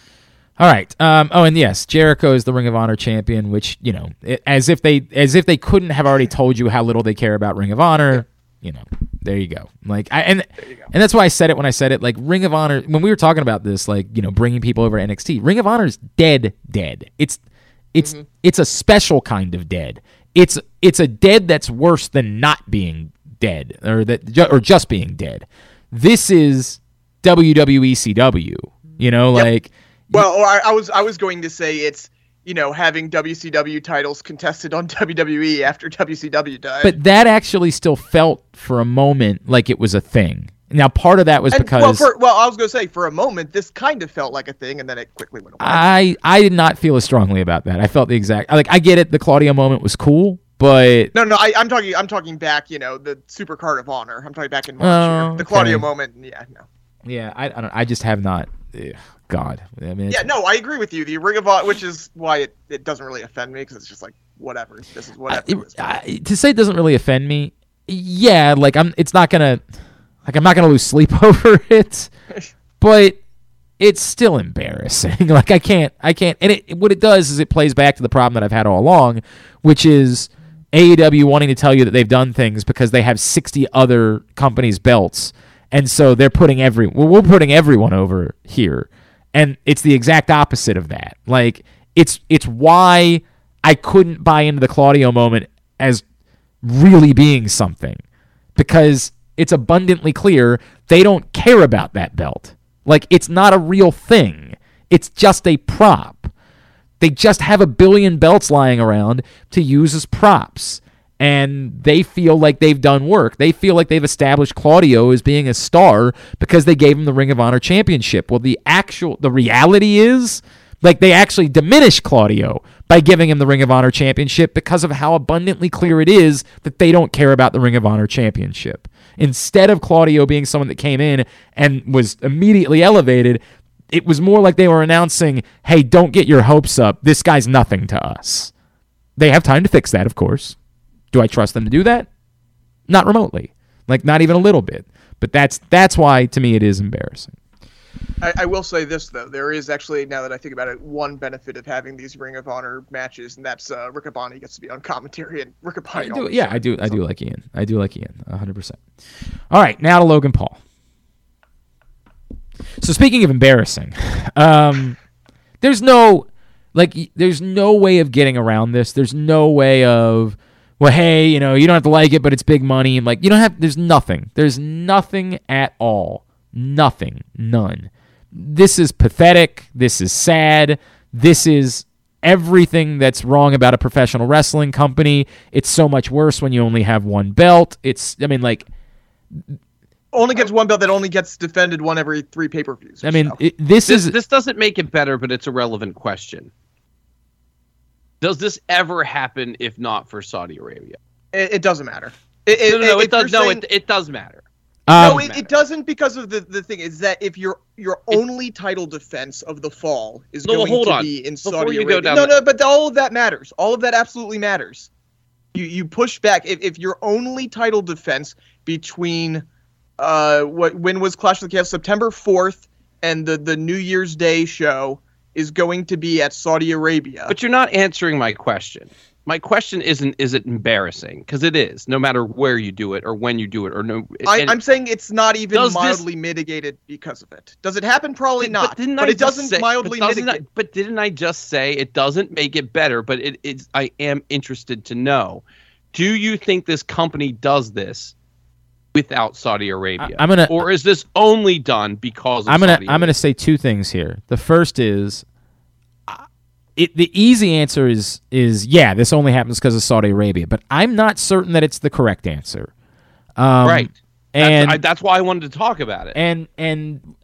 All right. Um, oh, and yes, Jericho is the Ring of Honor champion, which you know, it, as if they as if they couldn't have already told you how little they care about Ring of Honor. You know, there you go. Like, I, and and that's why I said it when I said it. Like, Ring of Honor. When we were talking about this, like, you know, bringing people over to NXT, Ring of Honor is dead, dead. It's it's mm-hmm. it's a special kind of dead. It's it's a dead that's worse than not being dead, or that ju- or just being dead. This is WWE CW. You know, Yep. like. Well, or I, I was I was going to say it's you know having WCW titles contested on WWE after WCW died. But that actually still felt for a moment like it was a thing. Now, part of that was And, because well, for, well, I was going to say for a moment this kind of felt like a thing, and then it quickly went away. I I did not feel as strongly about that. I felt the exact like I get it. The Claudio moment was cool, but no, no, I, I'm talking. I'm talking back. You know, the Super Card of Honor. I'm talking back in March. Oh. The Claudio okay. moment. Yeah, no. yeah, I I, don't, I just have not. ugh, God, I mean, Yeah, no, I agree with you. The Ring of Honor, which is why it, it doesn't really offend me because it's just like whatever. This is I- whatever. it- I- to say it doesn't really offend me. Yeah, like I'm. It's not gonna. Like I'm not gonna lose sleep over it, but it's still embarrassing. like I can't. I can't. And it what it does is it plays back to the problem that I've had all along, which is AEW wanting to tell you that they've done things because they have 60 other companies' belts, and so they're putting every. Well, we're putting everyone over here, and it's the exact opposite of that. Like it's it's why I couldn't buy into the Claudio moment as really being something because it's abundantly clear they don't care about that belt. Like it's not a real thing. It's just a prop. They just have a billion belts lying around to use as props. And they feel like they've done work. They feel like they've established Claudio as being a star because they gave him the Ring of Honor championship. Well, the actual the reality is like they actually diminish Claudio by giving him the Ring of Honor championship because of how abundantly clear it is that they don't care about the Ring of Honor championship. Instead of Claudio being someone that came in and was immediately elevated, it was more like they were announcing, "Hey, don't get your hopes up. This guy's nothing to us." They have time to fix that, of course. Do I trust them to do that? Not remotely. Like not even a little bit. But that's that's why to me it is embarrassing. I, I will say this though, there is actually now that I think about it, one benefit of having these Ring of Honor matches, and that's uh, Riccaboni gets to be on commentary, and I Riccaboni. do, yeah, I do. I do like Ian. I do like Ian. hundred percent. All right, now to Logan Paul. So speaking of embarrassing, um, there's no like, there's no way of getting around this. There's no way of, well, hey, you know, you don't have to like it, but it's big money, and like, you don't have. There's nothing. There's nothing at all. Nothing. None. This is pathetic. This is sad. This is everything that's wrong about a professional wrestling company. It's so much worse when you only have one belt. It's, I mean, like, Only gets one belt that only gets defended one every three pay per views. I mean, it, this, This is this doesn't make it better, but it's a relevant question. Does this ever happen if not for Saudi Arabia? it, it doesn't matter. It, No, no, no, it does. you're No, saying- it, it does matter. um, no, it, it doesn't because of the, the thing is that if your your only title defense of the fall is No, well, going hold to on. be in Before Saudi you go Arabia, down no, that- no, but all of that matters. All of that absolutely matters. You you push back if, if your only title defense between uh what when was Clash of the Chaos September fourth and the the New Year's Day show is going to be at Saudi Arabia. But you're not answering my question. My question isn't is it embarrassing? Because it is, no matter where you do it or when you do it or no. I, I'm saying it's not even Does this- mildly mitigated because of it. Does it happen? Probably not. But, didn't but I it doesn't say- mildly but mitigate. I- but didn't I just say it doesn't make it better? But it is. I am interested to know. Do you think this company does this without Saudi Arabia? I- I'm gonna- or is this only done because of I'm gonna I'm gonna say two things here. The first is, it the easy answer is is yeah, this only happens because of Saudi Arabia, but I'm not certain that it's the correct answer. Um, right? and that's, I, that's why I wanted to talk about it. and and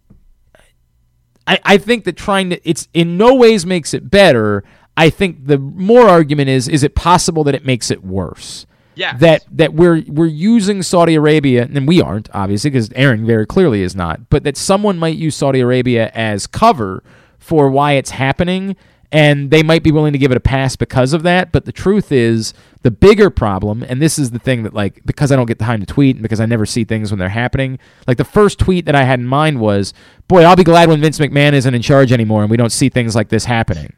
I, I think that trying to it's in no ways makes it better. I think the more argument is is it possible that it makes it worse? Yes. That that we're we're using Saudi Arabia and we aren't obviously because Aaron very clearly is not, but that someone might use Saudi Arabia as cover for why it's happening and they might be willing to give it a pass because of that, but the truth is the bigger problem and this is the thing that like because I don't get time to tweet and because I never see things when they're happening, like the first tweet that I had in mind was, "Boy, I'll be glad when Vince McMahon isn't in charge anymore and we don't see things like this happening."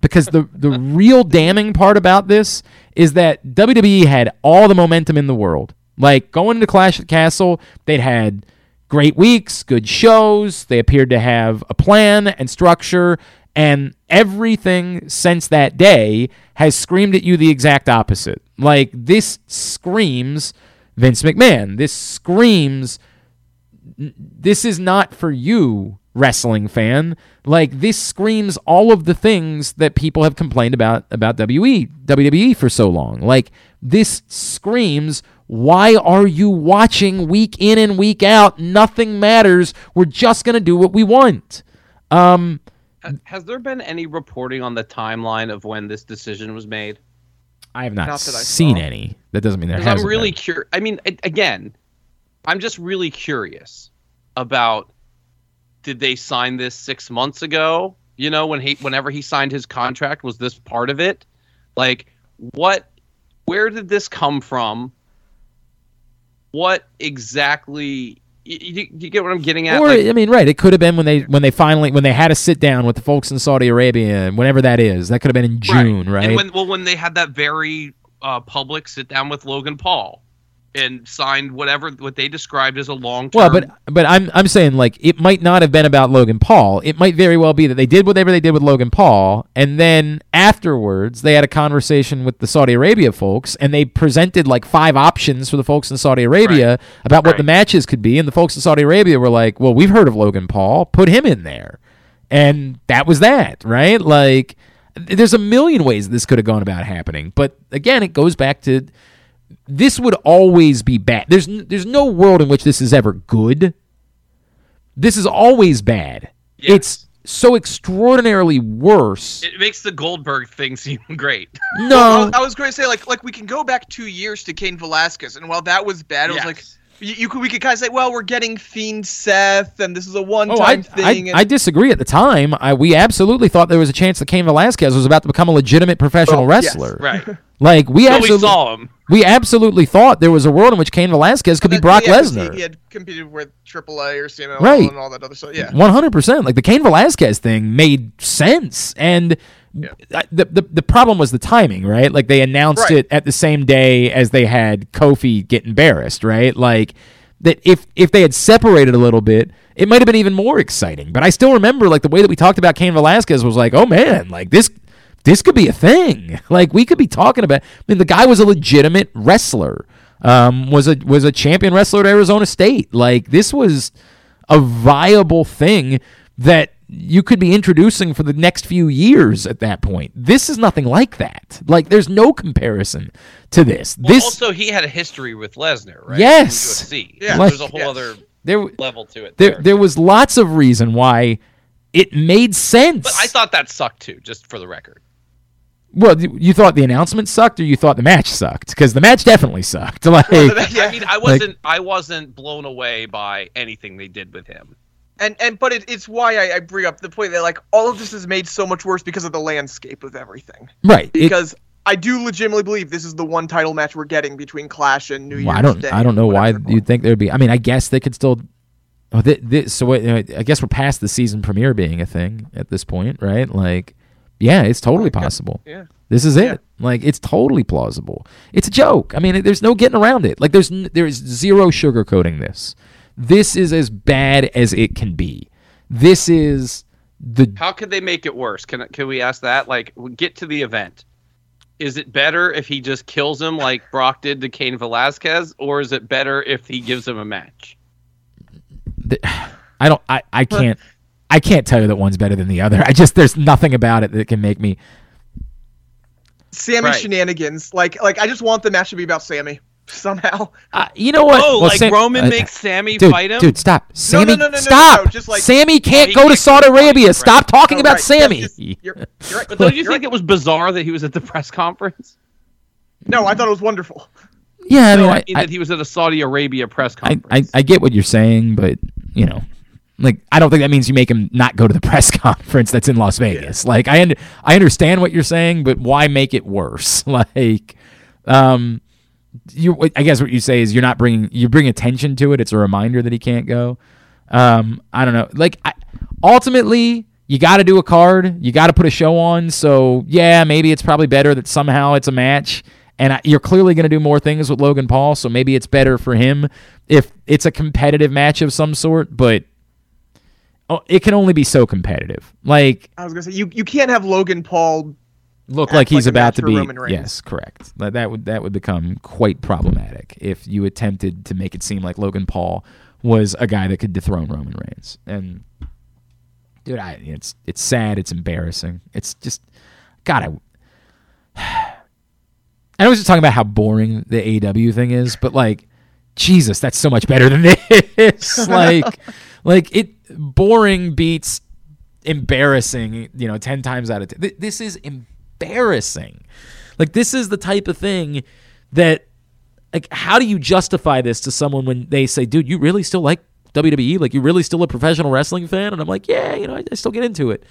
Because the the real damning part about this is that WWE had all the momentum in the world. Like going into Clash at Castle, they'd had great weeks, good shows. They appeared to have a plan and structure, and everything since that day has screamed at you the exact opposite. Like this screams Vince McMahon. This screams this is not for you, wrestling fan. Like this screams all of the things that people have complained about about E, WWE WWE for so long. Like this screams why are you watching week in and week out? Nothing matters. We're just going to do what we want. Um Has there been any reporting on the timeline of when this decision was made? I have not, Not seen saw. any. That doesn't mean there hasn't I'm really curious. I mean, again, I'm just really curious about did they sign this six months ago? You know, when he whenever he signed his contract, was this part of it? Like, what? Where did this come from? What exactly? You, you, get what I'm getting at? Or Like, I mean, right? It could have been when they when they finally when they had a sit down with the folks in Saudi Arabia, and whenever that is. That could have been in June, right? And when well, when they had that very uh, public sit down with Logan Paul and signed whatever what they described as a long term. Well, but but I'm I'm saying like it might not have been about Logan Paul. It might very well be that they did whatever they did with Logan Paul, and then afterwards they had a conversation with the Saudi Arabia folks, and they presented like five options for the folks in Saudi Arabia about what the matches could be, and the folks in Saudi Arabia were like, "Well, we've heard of Logan Paul. Put him in there," and that was that, right? Like. There's a million ways this could have gone about happening, but again, it goes back to this would always be bad. There's there's no world in which this is ever good. This is always bad. Yes. It's so extraordinarily worse. it makes the Goldberg thing seem great. no, I was going to say like like we can go back two years to Cain Velasquez, and while that was bad, it was like Yes. You, you could we could kind of say, well, we're getting Fiend Seth, and this is a one-time oh, I, thing. I, and, I disagree. At the time, I, we absolutely thought there was a chance that Cain Velasquez was about to become a legitimate professional Well, yes, wrestler. right. Like we So we absolutely saw him. we absolutely thought there was a world in which Cain Velasquez could be Brock yeah, 'cause Lesnar. He, he had competed with AAA or CMLL Right. and all that other stuff. Yeah. One hundred percent. Like the Cain Velasquez thing made sense, and The, the the problem was the timing, right? Like they announced Right. it at the same day as they had Kofi get embarrassed, right? Like that if if they had separated a little bit, it might have been even more exciting. But I still remember like the way that we talked about Cain Velasquez was like, oh man, like this this could be a thing. Like we could be talking about. I mean, the guy was a legitimate wrestler. Um, was a was a champion wrestler at Arizona State. Like this was a viable thing that you could be introducing for the next few years at that point. This is nothing like that. Like there's no comparison to this. Well, this also, he had a history with Lesnar, right? Yes. Yeah. So there's a whole Yes. other there level to it. there There, there was lots of reason why it made sense. But I thought that sucked too, just for the record. well, you you thought the announcement sucked or you thought the match sucked? Because the match definitely sucked. Like Yeah. I mean, I wasn't I wasn't blown away by anything they did with him. And and but it, it's why I, I bring up the point that like all of this is made so much worse because of the landscape of everything. right. it- Because I do legitimately believe this is the one title match we're getting between Clash and New Year's I don't Day. I don't know why you'd think there'd be. I mean, I guess they could still Oh, thi- thi- so what, uh, I guess we're past the season premiere being a thing at this point, right? Like, yeah, it's totally possible. Yeah. This is Yeah. it. Like, it's totally plausible. It's a joke. I mean, there's no getting around it. Like, there's n- there is zero sugarcoating this. This is as bad as it can be. This is the How could they make it worse? Can can we ask that? Like, get to the event. Is it better if he just kills him like Brock did to Cain Velasquez, or is it better if he gives him a match? I don't I, I can't I can't tell you that one's better than the other. I just there's nothing about it that can make me Sami Right. shenanigans. Like like I just want the match to be about Sami somehow. uh, you know what? Oh, Well, like Sam- Roman uh, makes Sami dude, fight him? Dude, stop. Sami, no, no, no, no, stop. no, just like- Sami can't go to Saudi Arabia. right. Stop talking about right. Sami. Just- you're, you're right. But don't you think it was bizarre that he was at the press conference? No, I thought it was wonderful. yeah, I No, mean, I I, mean I, that he was at a Saudi Arabia press conference. I, I get what you're saying, but you know, like I don't think that means you make him not go to the press conference that's in Las Vegas. Like I under, I understand what you're saying, but why make it worse? like, um, you I guess what you say is you're not bringing you bring attention to it. It's a reminder that he can't go. Um, I don't know. Like, I, ultimately. You got to do a card. You got to put a show on. So yeah, maybe it's probably better that somehow it's a match and I, you're clearly going to do more things with Logan Paul, so maybe it's better for him if it's a competitive match of some sort. But oh, it can only be so competitive. Like I was gonna say you you can't have Logan Paul. Look like he's like about to be. Yes, correct. That, would that would become quite problematic if you attempted to make it seem like Logan Paul was a guy that could dethrone Roman Reigns. And dude, I, it's it's sad. It's embarrassing. It's just God. I I was just talking about how boring the AW thing is, but like, Jesus, that's so much better than this. like, like it boring beats embarrassing. You know, ten times out of ten. This is embarrassing. Like, this is the type of thing that, like, how do you justify this to someone when they say, "Dude, you really still like WWE? Like, you really still a professional wrestling fan?" And I'm like, "Yeah, you know, I, I still get into it."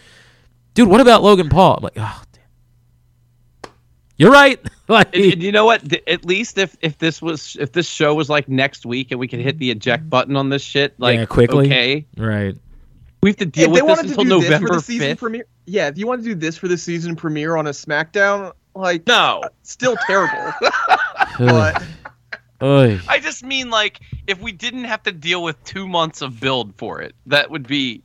Dude, what about Logan Paul? I'm like, oh, damn. You're right. like, And, and you know what? At least if if this was if this show was like next week and we could hit the eject button on this shit like Yeah, quickly. okay, right. We have to deal if with they this wanted to until do this for November the season fifth. premiere, yeah, if you want to do this for the season premiere on a SmackDown, like No, still terrible. But Ugh. I just mean like if we didn't have to deal with two months of build for it, that would be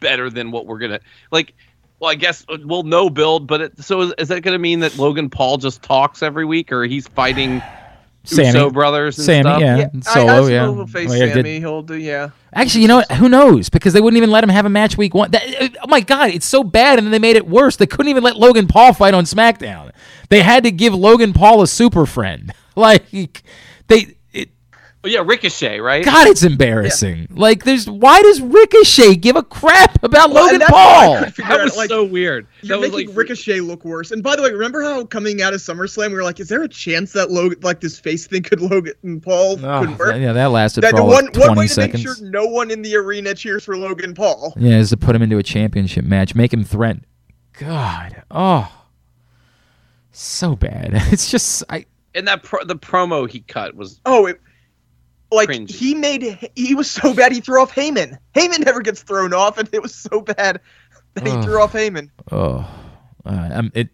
better than what we're gonna like. Well, I guess uh, we'll no build, but it, so is, is that going to mean that Logan Paul just talks every week, or he's fighting Sami. Uso brothers and Sami, stuff? yeah. yeah, I, Solo, I suppose yeah. he'll face Well, yeah, did- Sami. He'll do yeah. Actually, you know what? Who knows? Because they wouldn't even let him have a match week one. That, uh, oh my God, it's so bad, and then they made it worse. They couldn't even let Logan Paul fight on SmackDown. They had to give Logan Paul a super friend. Like they, it, Oh, yeah, Ricochet, right? God, it's embarrassing. Like there's why does Ricochet give a crap about Well, Logan and that's what I Paul? that out, was like, so weird. You're That was making like Ricochet look worse. And by the way, remember how coming out of SummerSlam we were like, is there a chance that Logan, like this face thing, could Logan Paul Oh, could work? yeah, that lasted That for the all one of one 20 way to make sure no one in the arena cheers for Logan Paul. Yeah, is to put him into a championship match, make him threaten. God, oh, so bad. It's just I. and that pro- the promo he cut was Oh, it, like Cringy. he made he was so bad he threw off Heyman. Heyman never gets thrown off, and it was so bad that he Ugh. threw off Heyman. Oh, uh, I'm it.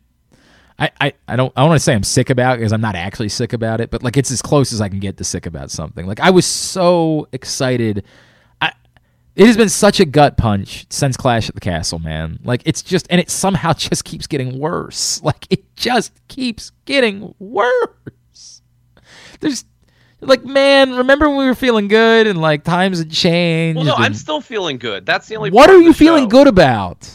I, I, I don't I don't want to say I'm sick about it because I'm not actually sick about it, but like it's as close as I can get to sick about something. Like I was so excited. I it has been such a gut punch since Clash at the Castle, man. Like it's just and it somehow just keeps getting worse. Like it just keeps getting worse. There's like man, remember when we were feeling good and like times had changed. well. No, I'm still feeling good. That's the only. what part are of you the feeling show. good about?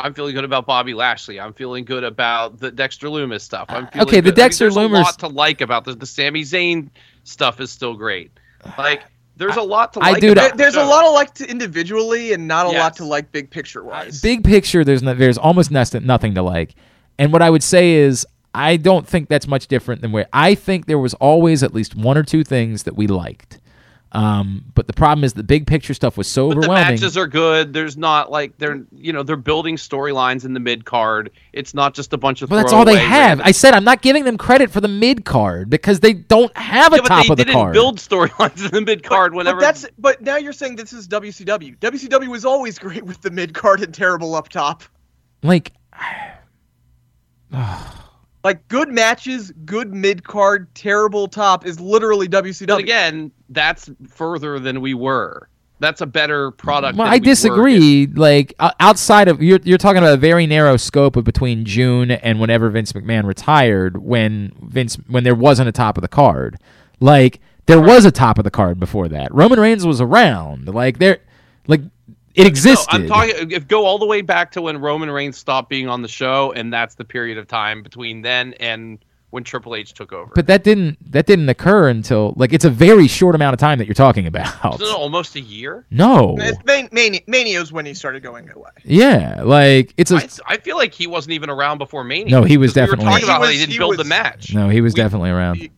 I'm feeling good about Bobby Lashley. I'm feeling good about the Dexter Lumis stuff. I'm Uh, feeling okay, the good. I mean, Dexter there's Loomis- a lot to like about this. The Sami Zayn stuff is still great. Like, there's a lot to I- like. dude, about There- the there's a lot of like to individually and not a lot to like big picture wise. big picture there's no, there's almost nothing nothing to like and what i would say is i don't think that's much different than where i think there was always at least one or two things that we liked Um, but the problem is the big picture stuff was so But the matches are good. There's not like they're you know they're building storylines in the mid card. It's not just a bunch of. but that's all they have. random- I said I'm not giving them credit for the mid card because they don't have a Yeah, but top they of the didn't card. build storylines in the mid card. Whenever But that's but now you're saying this is WCW. WCW was always great with the mid card and terrible up top. like Like good matches, good mid card, terrible top is literally WCW. But again, that's further than we were. That's a better product. Well, than I we were. disagree. Like outside of you're you're talking about a very narrow scope of between June and whenever Vince McMahon retired, when Vince when there wasn't a top of the card. Like there was a top of the card before that. Roman Reigns was around. Like there, like it No, existed. I'm talking. If go all the way back to when Roman Reigns stopped being on the show, and that's the period of time between then and when Triple H took over. but that didn't that didn't occur until like it's a very short amount of time that you're talking about. Isn't it almost a year? No. It's Man- Mania, Mania was when he started going away. Yeah, like it's a I, I feel like he wasn't even around before Mania. No, he was 'Cause we definitely- were talking about He how he didn't he build the match. no. He was We- definitely around. he-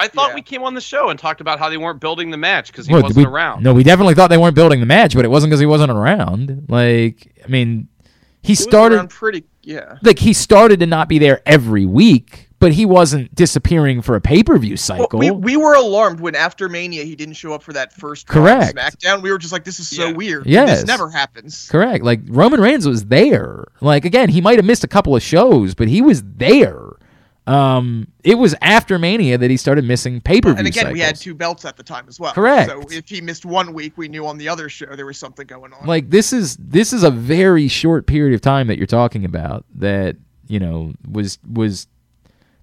I thought Yeah. we came on the show and talked about how they weren't building the match because he Well, wasn't we- around. No, we definitely thought they weren't building the match, but it wasn't because he wasn't around. Like, I mean, he He started around pretty yeah. like he started to not be there every week, but he wasn't disappearing for a pay per view Well, cycle. we, we were alarmed when after Mania he didn't show up for that first Correct. SmackDown. We were just like, this is so Yeah. weird. Yes. This never happens. Correct. Like Roman Reigns was there. Like again, he might have missed a couple of shows, but he was there. Um, it was after Mania that he started missing pay per view. And again, we had two belts at the time as well. Correct. So if he missed one week, we knew on the other show there was something going on. like this is this is a very short period of time that you're talking about that you know was was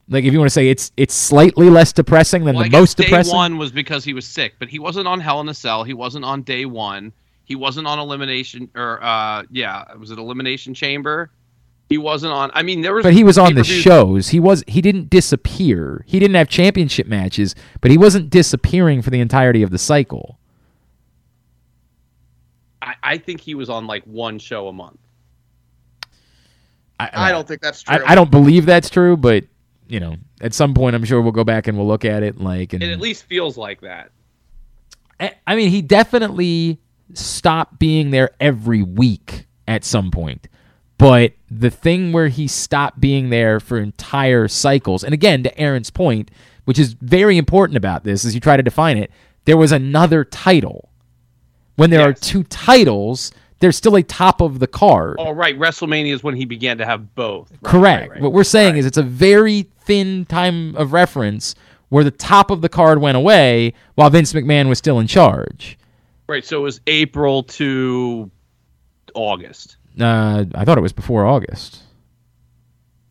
like if you want to say it's it's slightly less depressing than Well, I the guess most day depressing one was because he was sick, but he wasn't on Hell in a Cell. He wasn't on day one. He wasn't on Elimination or uh yeah, was it Elimination Chamber? He wasn't on. I mean, there was. but he was on the shows he was he didn't disappear he didn't have championship matches but he wasn't disappearing for the entirety of the cycle I, I think he was on like one show a month. I don't think that's true. I, I don't believe that's true but you know at some point i'm sure we'll go back and we'll look at it like and It at least feels like that. I I mean, he definitely stopped being there every week at some point. But the thing where he stopped being there for entire cycles, and again, to Aaron's point, which is very important about this as you try to define it, there was another title. When there are two titles, there's still a top of the card. Oh right, WrestleMania is when he began to have both. Right, Correct. right, right. What we're saying is it's a very thin time of reference where the top of the card went away while Vince McMahon was still in charge. Right, so it was April to August. Uh, I thought it was before August.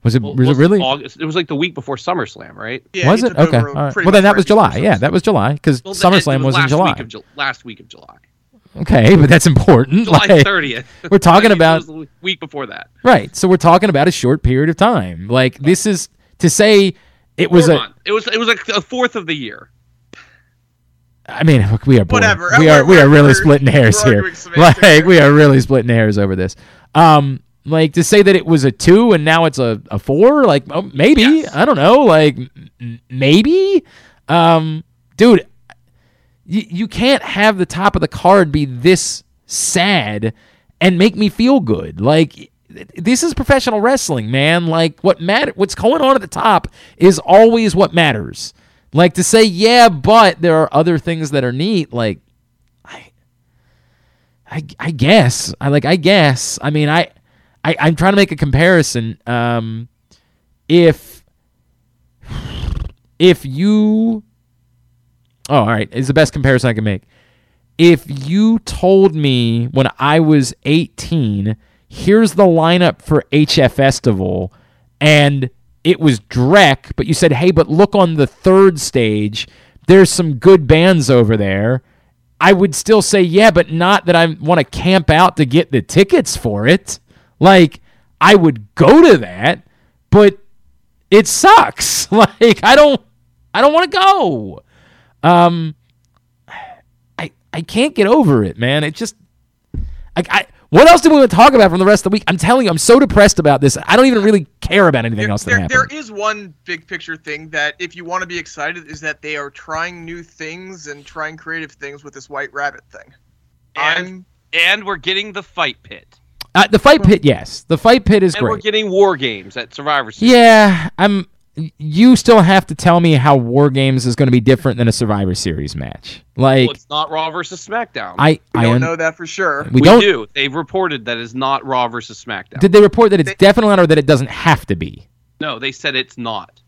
Was it? Well, was it really? August? It was like the week before SummerSlam, right? Yeah, was it? Okay. over All right. Well, then that was right before July. Yeah, that was July because Well, the- SummerSlam it was, in July. Week of Ju- last week of July. okay, but that's important. July Like, 30th. we're talking I it about- was the week before that. right. So we're talking about a short period of time. Like this is to say it was Four a. months. It was it was like a fourth of the year. I mean, look, we are. Whatever. We are we are really splitting hairs here. Like we are really splitting hairs over this. Um, like to say that it was a two and now it's a, a four. Like oh, maybe Yes. I don't know. Like m- maybe. Um, dude, you you can't have the top of the card be this sad and make me feel good. Like this is professional wrestling, man. Like what matter what's going on at the top is always what matters. Like to say, yeah, but there are other things that are neat, like I I I guess. I like I guess. I mean I I, I'm trying to make a comparison. Um if if you Oh, all right. Is the best comparison I can make. If you told me when I was 18, here's the lineup for HF Festival, and it was Drek, but you said, hey, but look on the third stage, there's some good bands over there. I would still say, yeah, but not that I want to camp out to get the tickets for it. Like, I would go to that, but it sucks. Like, I don't, I don't want to go. Um, I I can't get over it, man. It just I, I What else do we want to talk about from the rest of the week? I'm telling you, I'm so depressed about this. I don't even really care about anything There, else that there, happened. there is one big picture thing that if you want to be excited is that they are trying new things and trying creative things with this white rabbit thing. And I'm and we're getting the fight pit. Uh, the fight pit, yes, the fight pit is great. And we're getting war games at Survivor Series. Yeah, I'm. You still have to tell me how War Games is going to be different than a Survivor Series match. Like Well, it's not Raw versus SmackDown. I, we I don't un- know that for sure. we, we don't. do. They've reported that it's not Raw versus SmackDown. Did they report that it's definitely not, or that it doesn't have to be? no, they said it's not.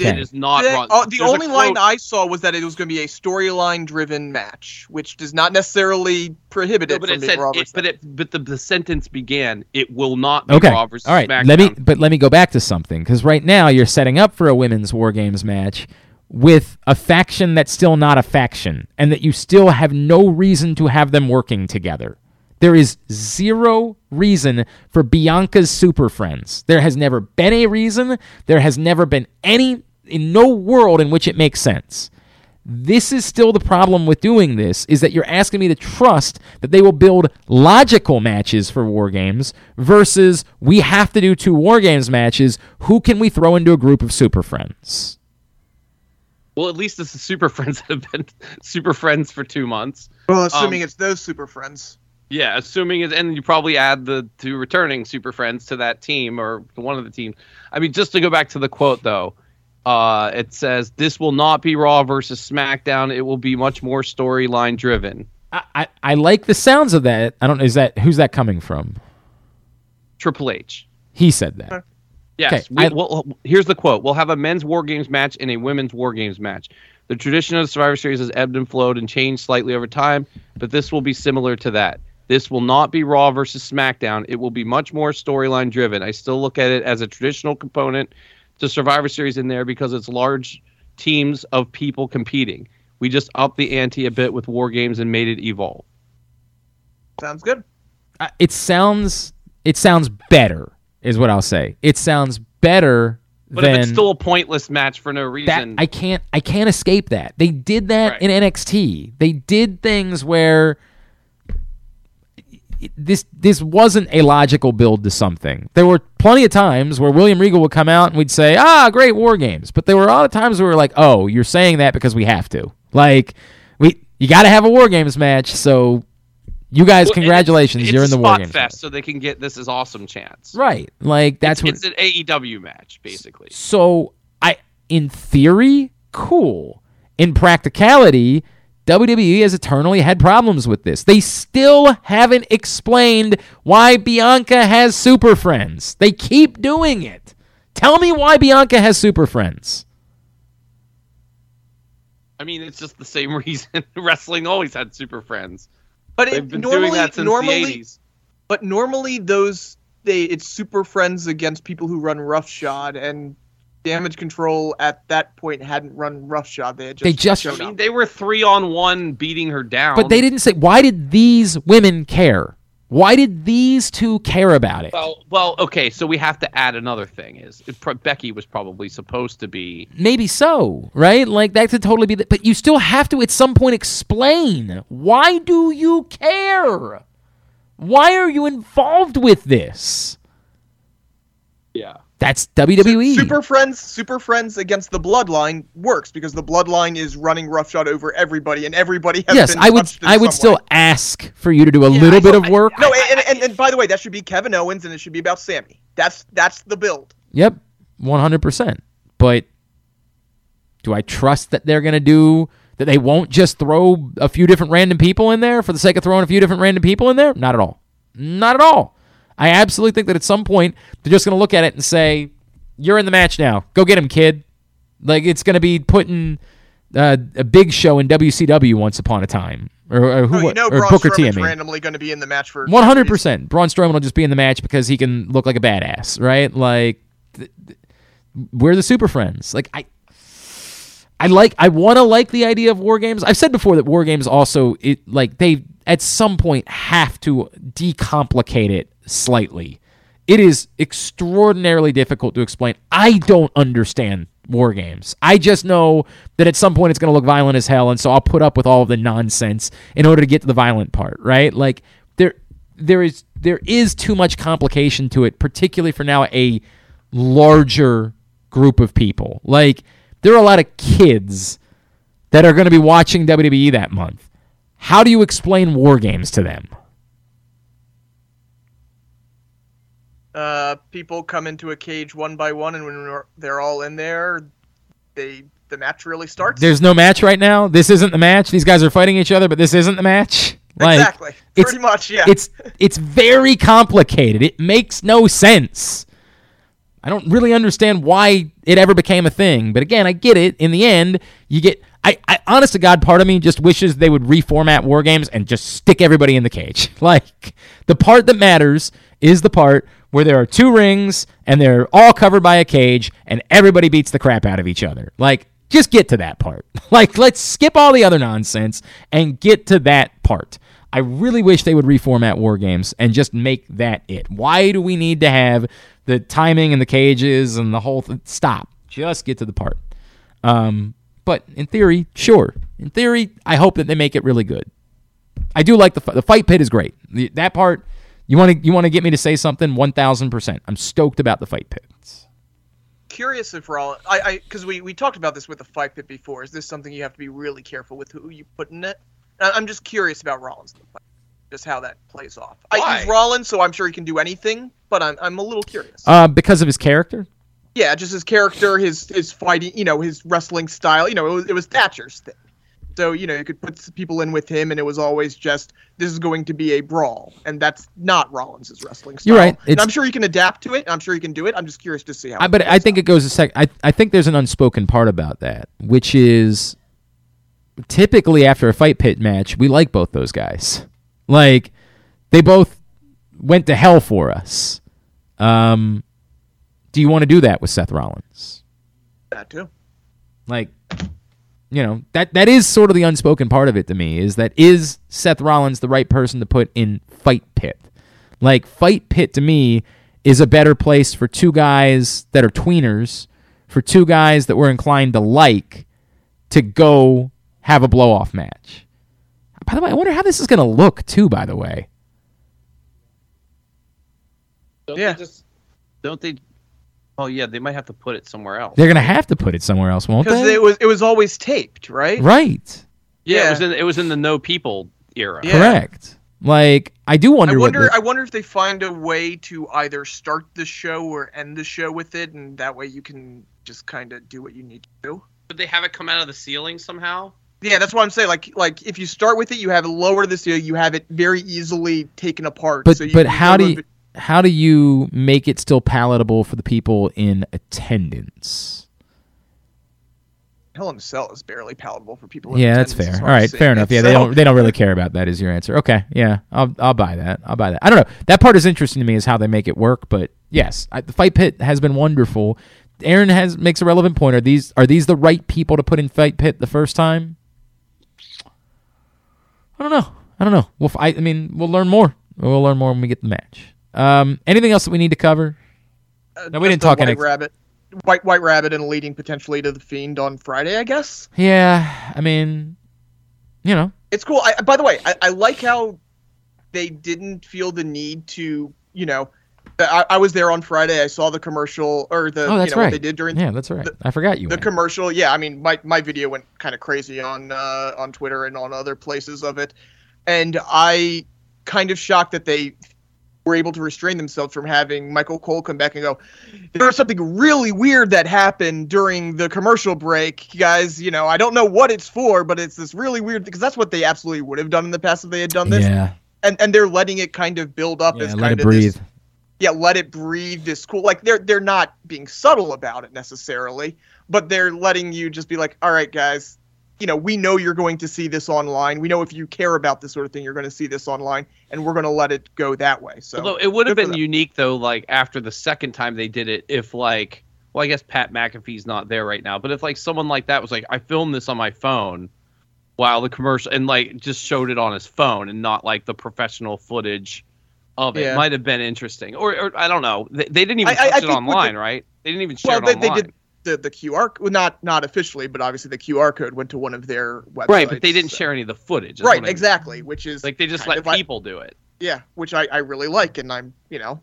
Okay. It is not The, Raw. uh, the There's a only line I saw was that it was going to be a storyline driven match, which does not necessarily prohibit No, it but from it being said, Raw it, but it, but the, the sentence began. It will not be Okay. Raw versus All right. SmackDown. Let me, but let me go back to something because right now you're setting up for a women's War Games match with a faction that's still not a faction, and that you still have no reason to have them working together. There is zero reason for Bianca's Super Friends. There has never been a reason. There has never been any in no world in which it makes sense. This is still the problem with doing this is that you're asking me to trust that they will build logical matches for war games versus we have to do two war games matches. Who can we throw into a group of super friends? Well, at least it's the Super Friends that have been Super Friends for two months. Well, assuming Um, it's those super friends. Yeah, assuming it, and you probably add the two returning Super Friends to that team or one of the teams. I mean, just to go back to the quote though, uh, it says this will not be Raw versus SmackDown. It will be much more storyline driven. I, I, I like the sounds of that. I don't. Is that who's that coming from? Triple H. He said that. Yes. Okay, we, I- we'll, here's the quote: We'll have a men's War Games match and a women's War Games match. The tradition of the Survivor Series has ebbed and flowed and changed slightly over time, but this will be similar to that. This will not be Raw versus SmackDown. It will be much more storyline driven. I still look at it as a traditional component to Survivor Series in there because it's large teams of people competing. We just upped the ante a bit with War Games and made it evolve. Sounds good. Uh, it sounds it sounds better is what I'll say. It sounds better But than if it's still a pointless match for no that reason, I can't I can't escape that. They did that Right. in NXT. They did things where this this wasn't a logical build to something. There were plenty of times where William Regal would come out and we'd say, "Ah, great war games," but there were a lot of times where we were like, "Oh, you're saying that because we have to." Like, we you got to have a war games match, so you guys, Well, congratulations, it's, you're in the war games. fest, so they can get this is awesome chance. Right. Like that's what it's an AEW match, basically. So I, in theory, cool. In practicality, WWE has eternally had problems with this. They still haven't explained why Bianca has super friends. They keep doing it. Tell me why Bianca has super friends. I mean, it's just the same reason wrestling always had super friends. But They've it, been normally, doing that since normally, the 80s. but normally those they it's super friends against people who run roughshod and damage control at that point hadn't run roughshod. They had just They just- showed I mean, up. they were three on one beating her down. But they didn't say why did these women care? Why did these two care about it? Well, well, okay. So we have to add another thing: is it, pro- Becky was probably supposed to be. Maybe so, right? Like that could totally be the, but you still have to at some point explain why do you care? Why are you involved with this? Yeah. That's WWE. Super friends, super friends against the bloodline works because the bloodline is running roughshod over everybody, and everybody has yes, been I would in I would some still way. ask for you to do a Yeah, little I bit know, of I- work. no, and, and and by the way, that should be Kevin Owens, and it should be about Sami. That's that's the build. Yep, 100%. But do I trust that they're going to do that they won't just throw a few different random people in there for the sake of throwing a few different random people in there? Not at all. Not at all. I absolutely think that at some point they're just going to look at it and say, "You're in the match now. Go get him, kid." Like it's going to be putting uh, a big show in WCW once upon a time, or, or who? Oh, you know, or Braun Booker T. I mean, randomly going to be in the match for one hundred percent. Braun Strowman will just be in the match because he can look like a badass, right? Like th- th- we're the super friends. Like I, I like. I want to like the idea of war games. I've said before that war games also it like they at some point have to decomplicate it slightly. It is extraordinarily difficult to explain. I don't understand war games. I just know that at some point it's going to look violent as hell, and so I'll put up with all of the nonsense in order to get to the violent part, right? Like there, there is there is too much complication to it, particularly for now a larger group of people. Like there are a lot of kids that are going to be watching WWE that month. How do you explain war games to them? Uh, people come into a cage one by one, and when they're all in there, they the match really starts. There's no match right now. This isn't the match. These guys are fighting each other, but this isn't the match. Like, exactly, it's- pretty much, yeah. it's it's very complicated. It makes no sense. I don't really understand why it ever became a thing, but again, I get it. In the end, you get. I, I honest to God, part of me just wishes they would reformat war games and just stick everybody in the cage. Like the part that matters is the part where there are two rings and they're all covered by a cage and everybody beats the crap out of each other. Like just get to that part. Like let's skip all the other nonsense and get to that part. I really wish they would reformat war games and just make that it. Why do we need to have the timing and the cages and the whole stop? Just get to the part. Um, but in theory, sure. In theory, I hope that they make it really good. I do like the the fight pit is great. The, that part, you want to you want to get me to say something? One thousand percent. I'm stoked about the fight pits. curious if Rollins, I, I, because we we talked about this with the fight pit before. Is this something you have to be really careful with who you put in it? I- I'm just curious about Rollins, the fight, just how that plays off. I Why? use Rollins, so I'm sure he can do anything, but I'm I'm a little curious. Uh, because of his character. yeah, just his character, his his fighting, you know, his wrestling style. You know, it was, it was Thatcher's thing. So you know, you could put people in with him, and it was always just this is going to be a brawl, and that's not Rollins' wrestling style. You're right, And I'm sure he can adapt to it. I'm sure he can do it. I'm just curious to see how. I, but I think out. it goes a sec. I I think there's an unspoken part about that, which is typically after a fight pit match, we like both those guys. Like they both went to hell for us. Um, do you want to do that with Seth Rollins? that too. Like, you know that that is sort of the unspoken part of it to me is that is Seth Rollins the right person to put in Fight Pit? Like Fight Pit to me is a better place for two guys that are tweeners, for two guys that we're inclined to like, to go have a blow off match. By the way, I wonder how this is going to look too. By the way, Don't Yeah. They just, don't they? Oh yeah, they might have to put it somewhere else. they're going to have to put it somewhere else, won't they? Because it was it was always taped, right? right. yeah, it was in it was in the no people era. Yeah. Correct. Like I do wonder. I what wonder. the- I wonder if they find a way to either start the show or end the show with it, and that way you can just kind of do what you need to do. Did they have it come out of the ceiling somehow? Yeah, that's what I'm saying. Like, like if you start with it, you have it lower the ceiling. you have it very easily taken apart. But so you but how do to you, how do you make it still palatable for the people in attendance? Hell in a Cell is barely palatable for people. in Yeah, that's fair. All right, fair enough. Yeah, they don't they don't really care about that. Is your answer? Okay, yeah, I'll I'll buy that. I'll buy that. I don't know. That part is interesting to me is how they make it work. But yes, I, the fight pit has been wonderful. Aaron has makes a relevant point. Are these are these the right people to put in fight pit the first time? I don't know. I don't know. We'll, I, I mean, we'll learn more. We'll learn more when we get the match. Um, anything else that we need to cover? Uh, No, we didn't talk White NXT. Rabbit, White White Rabbit, and leading potentially to the Fiend on Friday, I guess. Yeah, I mean, you know, It's cool. I, by the way, I, I like how they didn't feel the need to, you know, I, I was there on Friday. I saw the commercial or the, oh, that's you know, right. what they did during yeah, that's right. the- I forgot you. the went. commercial. Yeah, I mean, my, my video went kind of crazy on uh, on Twitter and on other places of it, and I kind of shocked that they were able to restrain themselves from having Michael Cole come back and go, there was something really weird that happened during the commercial break, guys. You know, I don't know what it's for, but it's this really weird because that's what they absolutely would have done in the past if they had done this, yeah, and and they're letting it kind of build up yeah. as Let kind it of breathe. this yeah, let it breathe. This cool, like they're they're not being subtle about it necessarily, but they're letting you just be like, all right, guys, you know, we know you're going to see this online. We know if you care about this sort of thing, you're going to see this online, and we're going to let it go that way. So Although it would have been unique though, like after the second time they did it, if like, well, I guess Pat McAfee's not there right now, but if like someone like that was like, I filmed this on my phone while the commercial and like just showed it on his phone and not like the professional footage of it, Yeah. might have been interesting. Or, or I don't know, they, they didn't even I- I- I it online, the- right? They didn't even share well, it they, online. they did the the QR well, not not officially, but obviously the QR code went to one of their websites. right, but they didn't so- share any of the footage. Right, what I mean. exactly, which is Like they just let of like- people do it. Yeah, which I, I really like, and I'm you know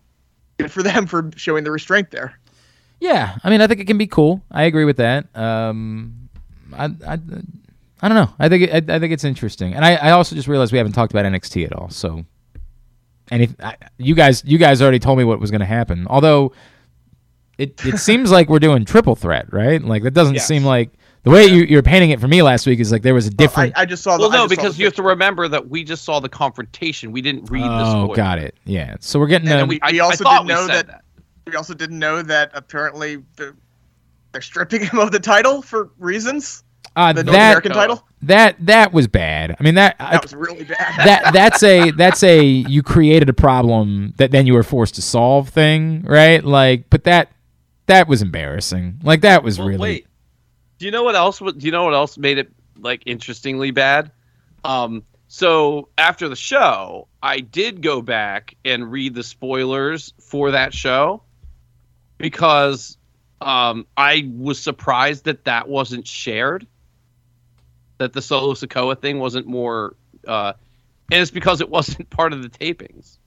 good for them for showing the restraint there. Yeah, I mean, I think it can be cool. I agree with that. Um, I, I, I don't know. I think it, I, I think it's interesting, and I, I also just realized we haven't talked about NXT at all. So, and if I, you guys, you guys already told me what was going to happen. Although, it it seems like we're doing triple threat, right? Like that doesn't Yes. seem like the way you, you're painting it for me last week is like there was a different. I just saw. The, Well, no, because the you have to remember that we just saw the confrontation. We didn't read the oh, spoiler. got it. Yeah. So we're getting. And a- we, I- we also thought didn't we know said that, We also didn't know that apparently the, they're stripping him of the title for reasons. uh, The North that American title. that that was bad. I mean that. I, That was really bad. that that's a that's a you created a problem that then you were forced to solve thing, right? Like, but that that was embarrassing. Like that was Well, really Wait. Do you know what else? Do you know what else made it like interestingly bad? Um. So after the show, I did go back and read the spoilers for that show because um, I was surprised that that wasn't shared. That the Solo Sikoa thing wasn't more, uh, and it's because it wasn't part of the tapings,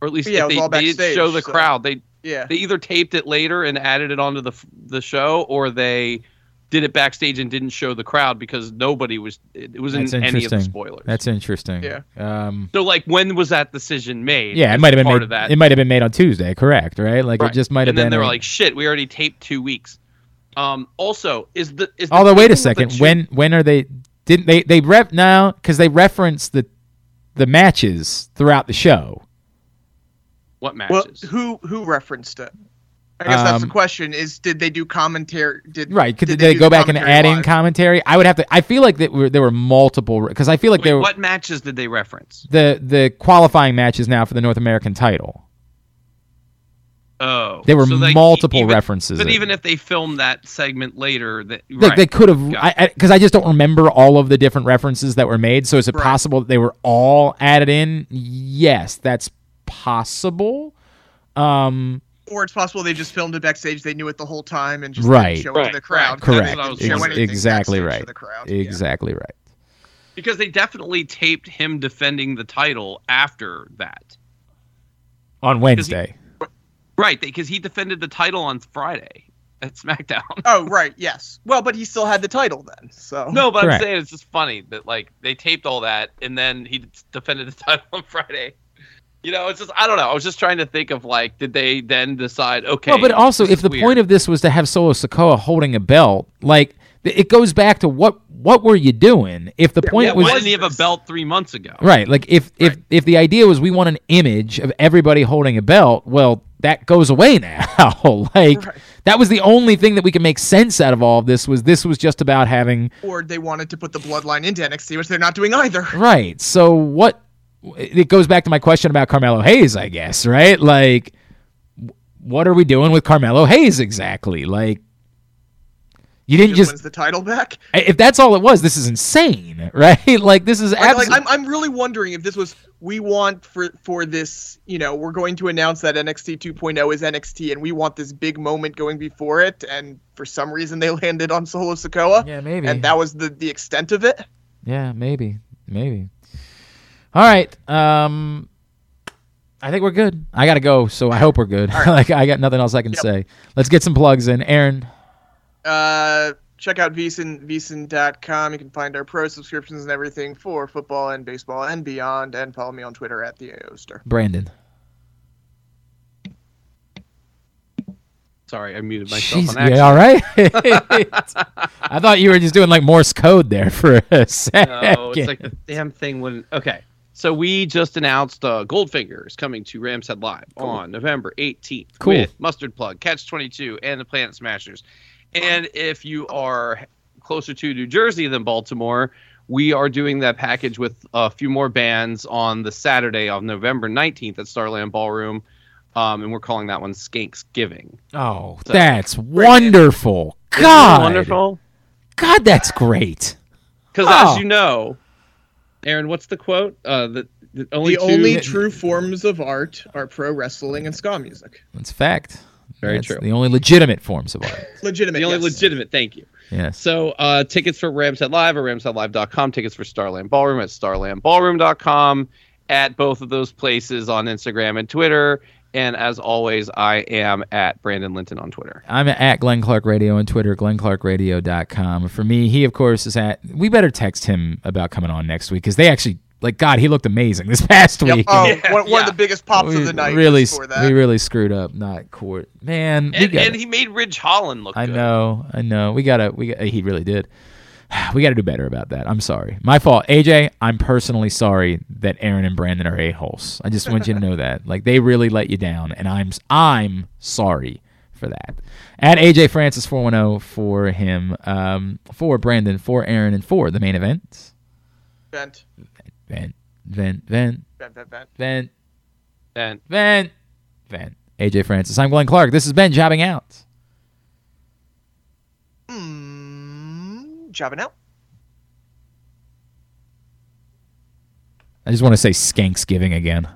or at least Yeah, it if was they, they didn't show the so- crowd. They yeah. they either taped it later and added it onto the the show, or they did it backstage and didn't show the crowd because nobody was it, it was in any of the interesting. spoilers. that's interesting. Yeah. Um. so like when was that decision made? Yeah, it Is might have been part made. of that. It might have been made on Tuesday, correct? Right? Like Right. it just might have been and then been. they were a- like, "Shit, we already taped two weeks." Um. Also, is the is the Although wait a taping of the second, two- when when are they? Didn't they they rep now because they reference the the matches throughout the show. What matches? Well, matches? who who referenced it? I guess that's the Um, question: is did they do commentary? Did Right? Could did they, do go the back and commentary add in commentary? I would have to. I feel like that were, there were multiple because I feel like Wait, there were what matches did they reference? the the qualifying matches now for the North American title. Oh, There were so, like, multiple even- references. But in. even if they filmed that segment later, that They, right. they could have, Got I because I, just don't remember all of the different references that were made. So is it Right. possible that they were all added in? Yes, that's possible. Um, Or it's possible they just filmed it backstage. They knew it the whole time and just Right. didn't show it Right, to the crowd. right. 'cause Correct. didn't That's what I was show wondering. exactly right. To the crowd. Yeah. exactly right. because they definitely taped him defending the title after that. On Wednesday, Right, because he defended the title on Friday at SmackDown. Oh right, yes. Well, but he still had the title then. So no, but Correct. I'm saying it's just funny that like they taped all that and then he defended the title on Friday. You know, it's just I don't know. I was just trying to think of like, did they then decide? Okay, well, but also if the weird. point of this was to have Solo Sikoa holding a belt, like it goes back to what what were you doing? If the point yeah, was why didn't he have a belt three months ago? Right. Like if if if the idea was we want an image of everybody holding a belt, well, that goes away now. like Right. that was the only thing that we could make sense out of all of this was this was just about having or they wanted to put the bloodline into NXT, which they're not doing either. right. So what it goes back to my question about Carmelo Hayes, I guess, right? Like what are we doing with Carmelo Hayes exactly? Like you didn't Just, just wins the title back. if that's all it was, this is insane, right? Like this is Like, like, absolutely I'm, I'm really wondering if this was we want for for this. You know, we're going to announce that NXT 2.0 is NXT, and we want this big moment going before it. And for some reason, they landed on Solo Sikoa, Yeah, maybe. and that was the the extent of it. Yeah, maybe, maybe. All right. Um, I think we're good. I gotta go, so I hope we're good. like I got nothing else I can Yep. say. Let's get some plugs in. Aaron. Uh, check out Veasan, Veasan.com. You can find our pro subscriptions and everything for football and baseball and beyond. And follow me on Twitter at the Oster. Brandon. Sorry, I muted myself Jeez, on accident. yeah, all right. I thought you were just doing like Morse code there for a second. No, it's like the damn thing when. Okay, so we just announced uh, Goldfinger is coming to Rams Head Live on November 18th Cool. with Mustard Plug, Catch 22, and the Planet Smashers. And if you are closer to New Jersey than Baltimore, we are doing that package with a few more bands on the Saturday of November 19th at Starland Ballroom. Um, and we're calling that one Skanks Giving. oh, So- that's wonderful. God, wonderful. God, that's great. Because Oh. as you know, Aaron, what's the quote? Uh, the, the only the two- only true forms of art are pro wrestling and ska music. That's a fact. Very That's true. The only legitimate forms of art. Legitimate. the only yes. legitimate. Thank you. Yes. So uh, tickets for Rams Head Live or ramsheadlive.com. Tickets for Starland Ballroom at starlandballroom.com. at both of those places on Instagram and Twitter. And as always, I am at Brandon Linton on Twitter. I'm at Glenn Clark Radio on Twitter, glennclarkradio.com. For me, he, of course, is at. We better text him about coming on next week because they actually, like, God, he looked amazing this past Yep. week. Oh, Yeah, one, one yeah. of the biggest pops we of the night. really, that. we really screwed up. Not court, man. And, gotta- and he made Ridge Holland look I good. know, I know. We gotta, we got, he really did. We got to do better about that. I'm sorry, my fault. AJ, I'm personally sorry that Aaron and Brandon are a holes. I just want you to know that, like, they really let you down, and I'm, I'm sorry for that. At AJ Francis 410 for him, um, for Brandon, for Aaron, and for the main event. Vent, Vent, vent, vent, vent, vent, vent. vent, And vent, vent. AJ Francis. I'm Glenn Clark. This has been jobbing out. Mm, jobbing. I just want to say Skanksgiving again.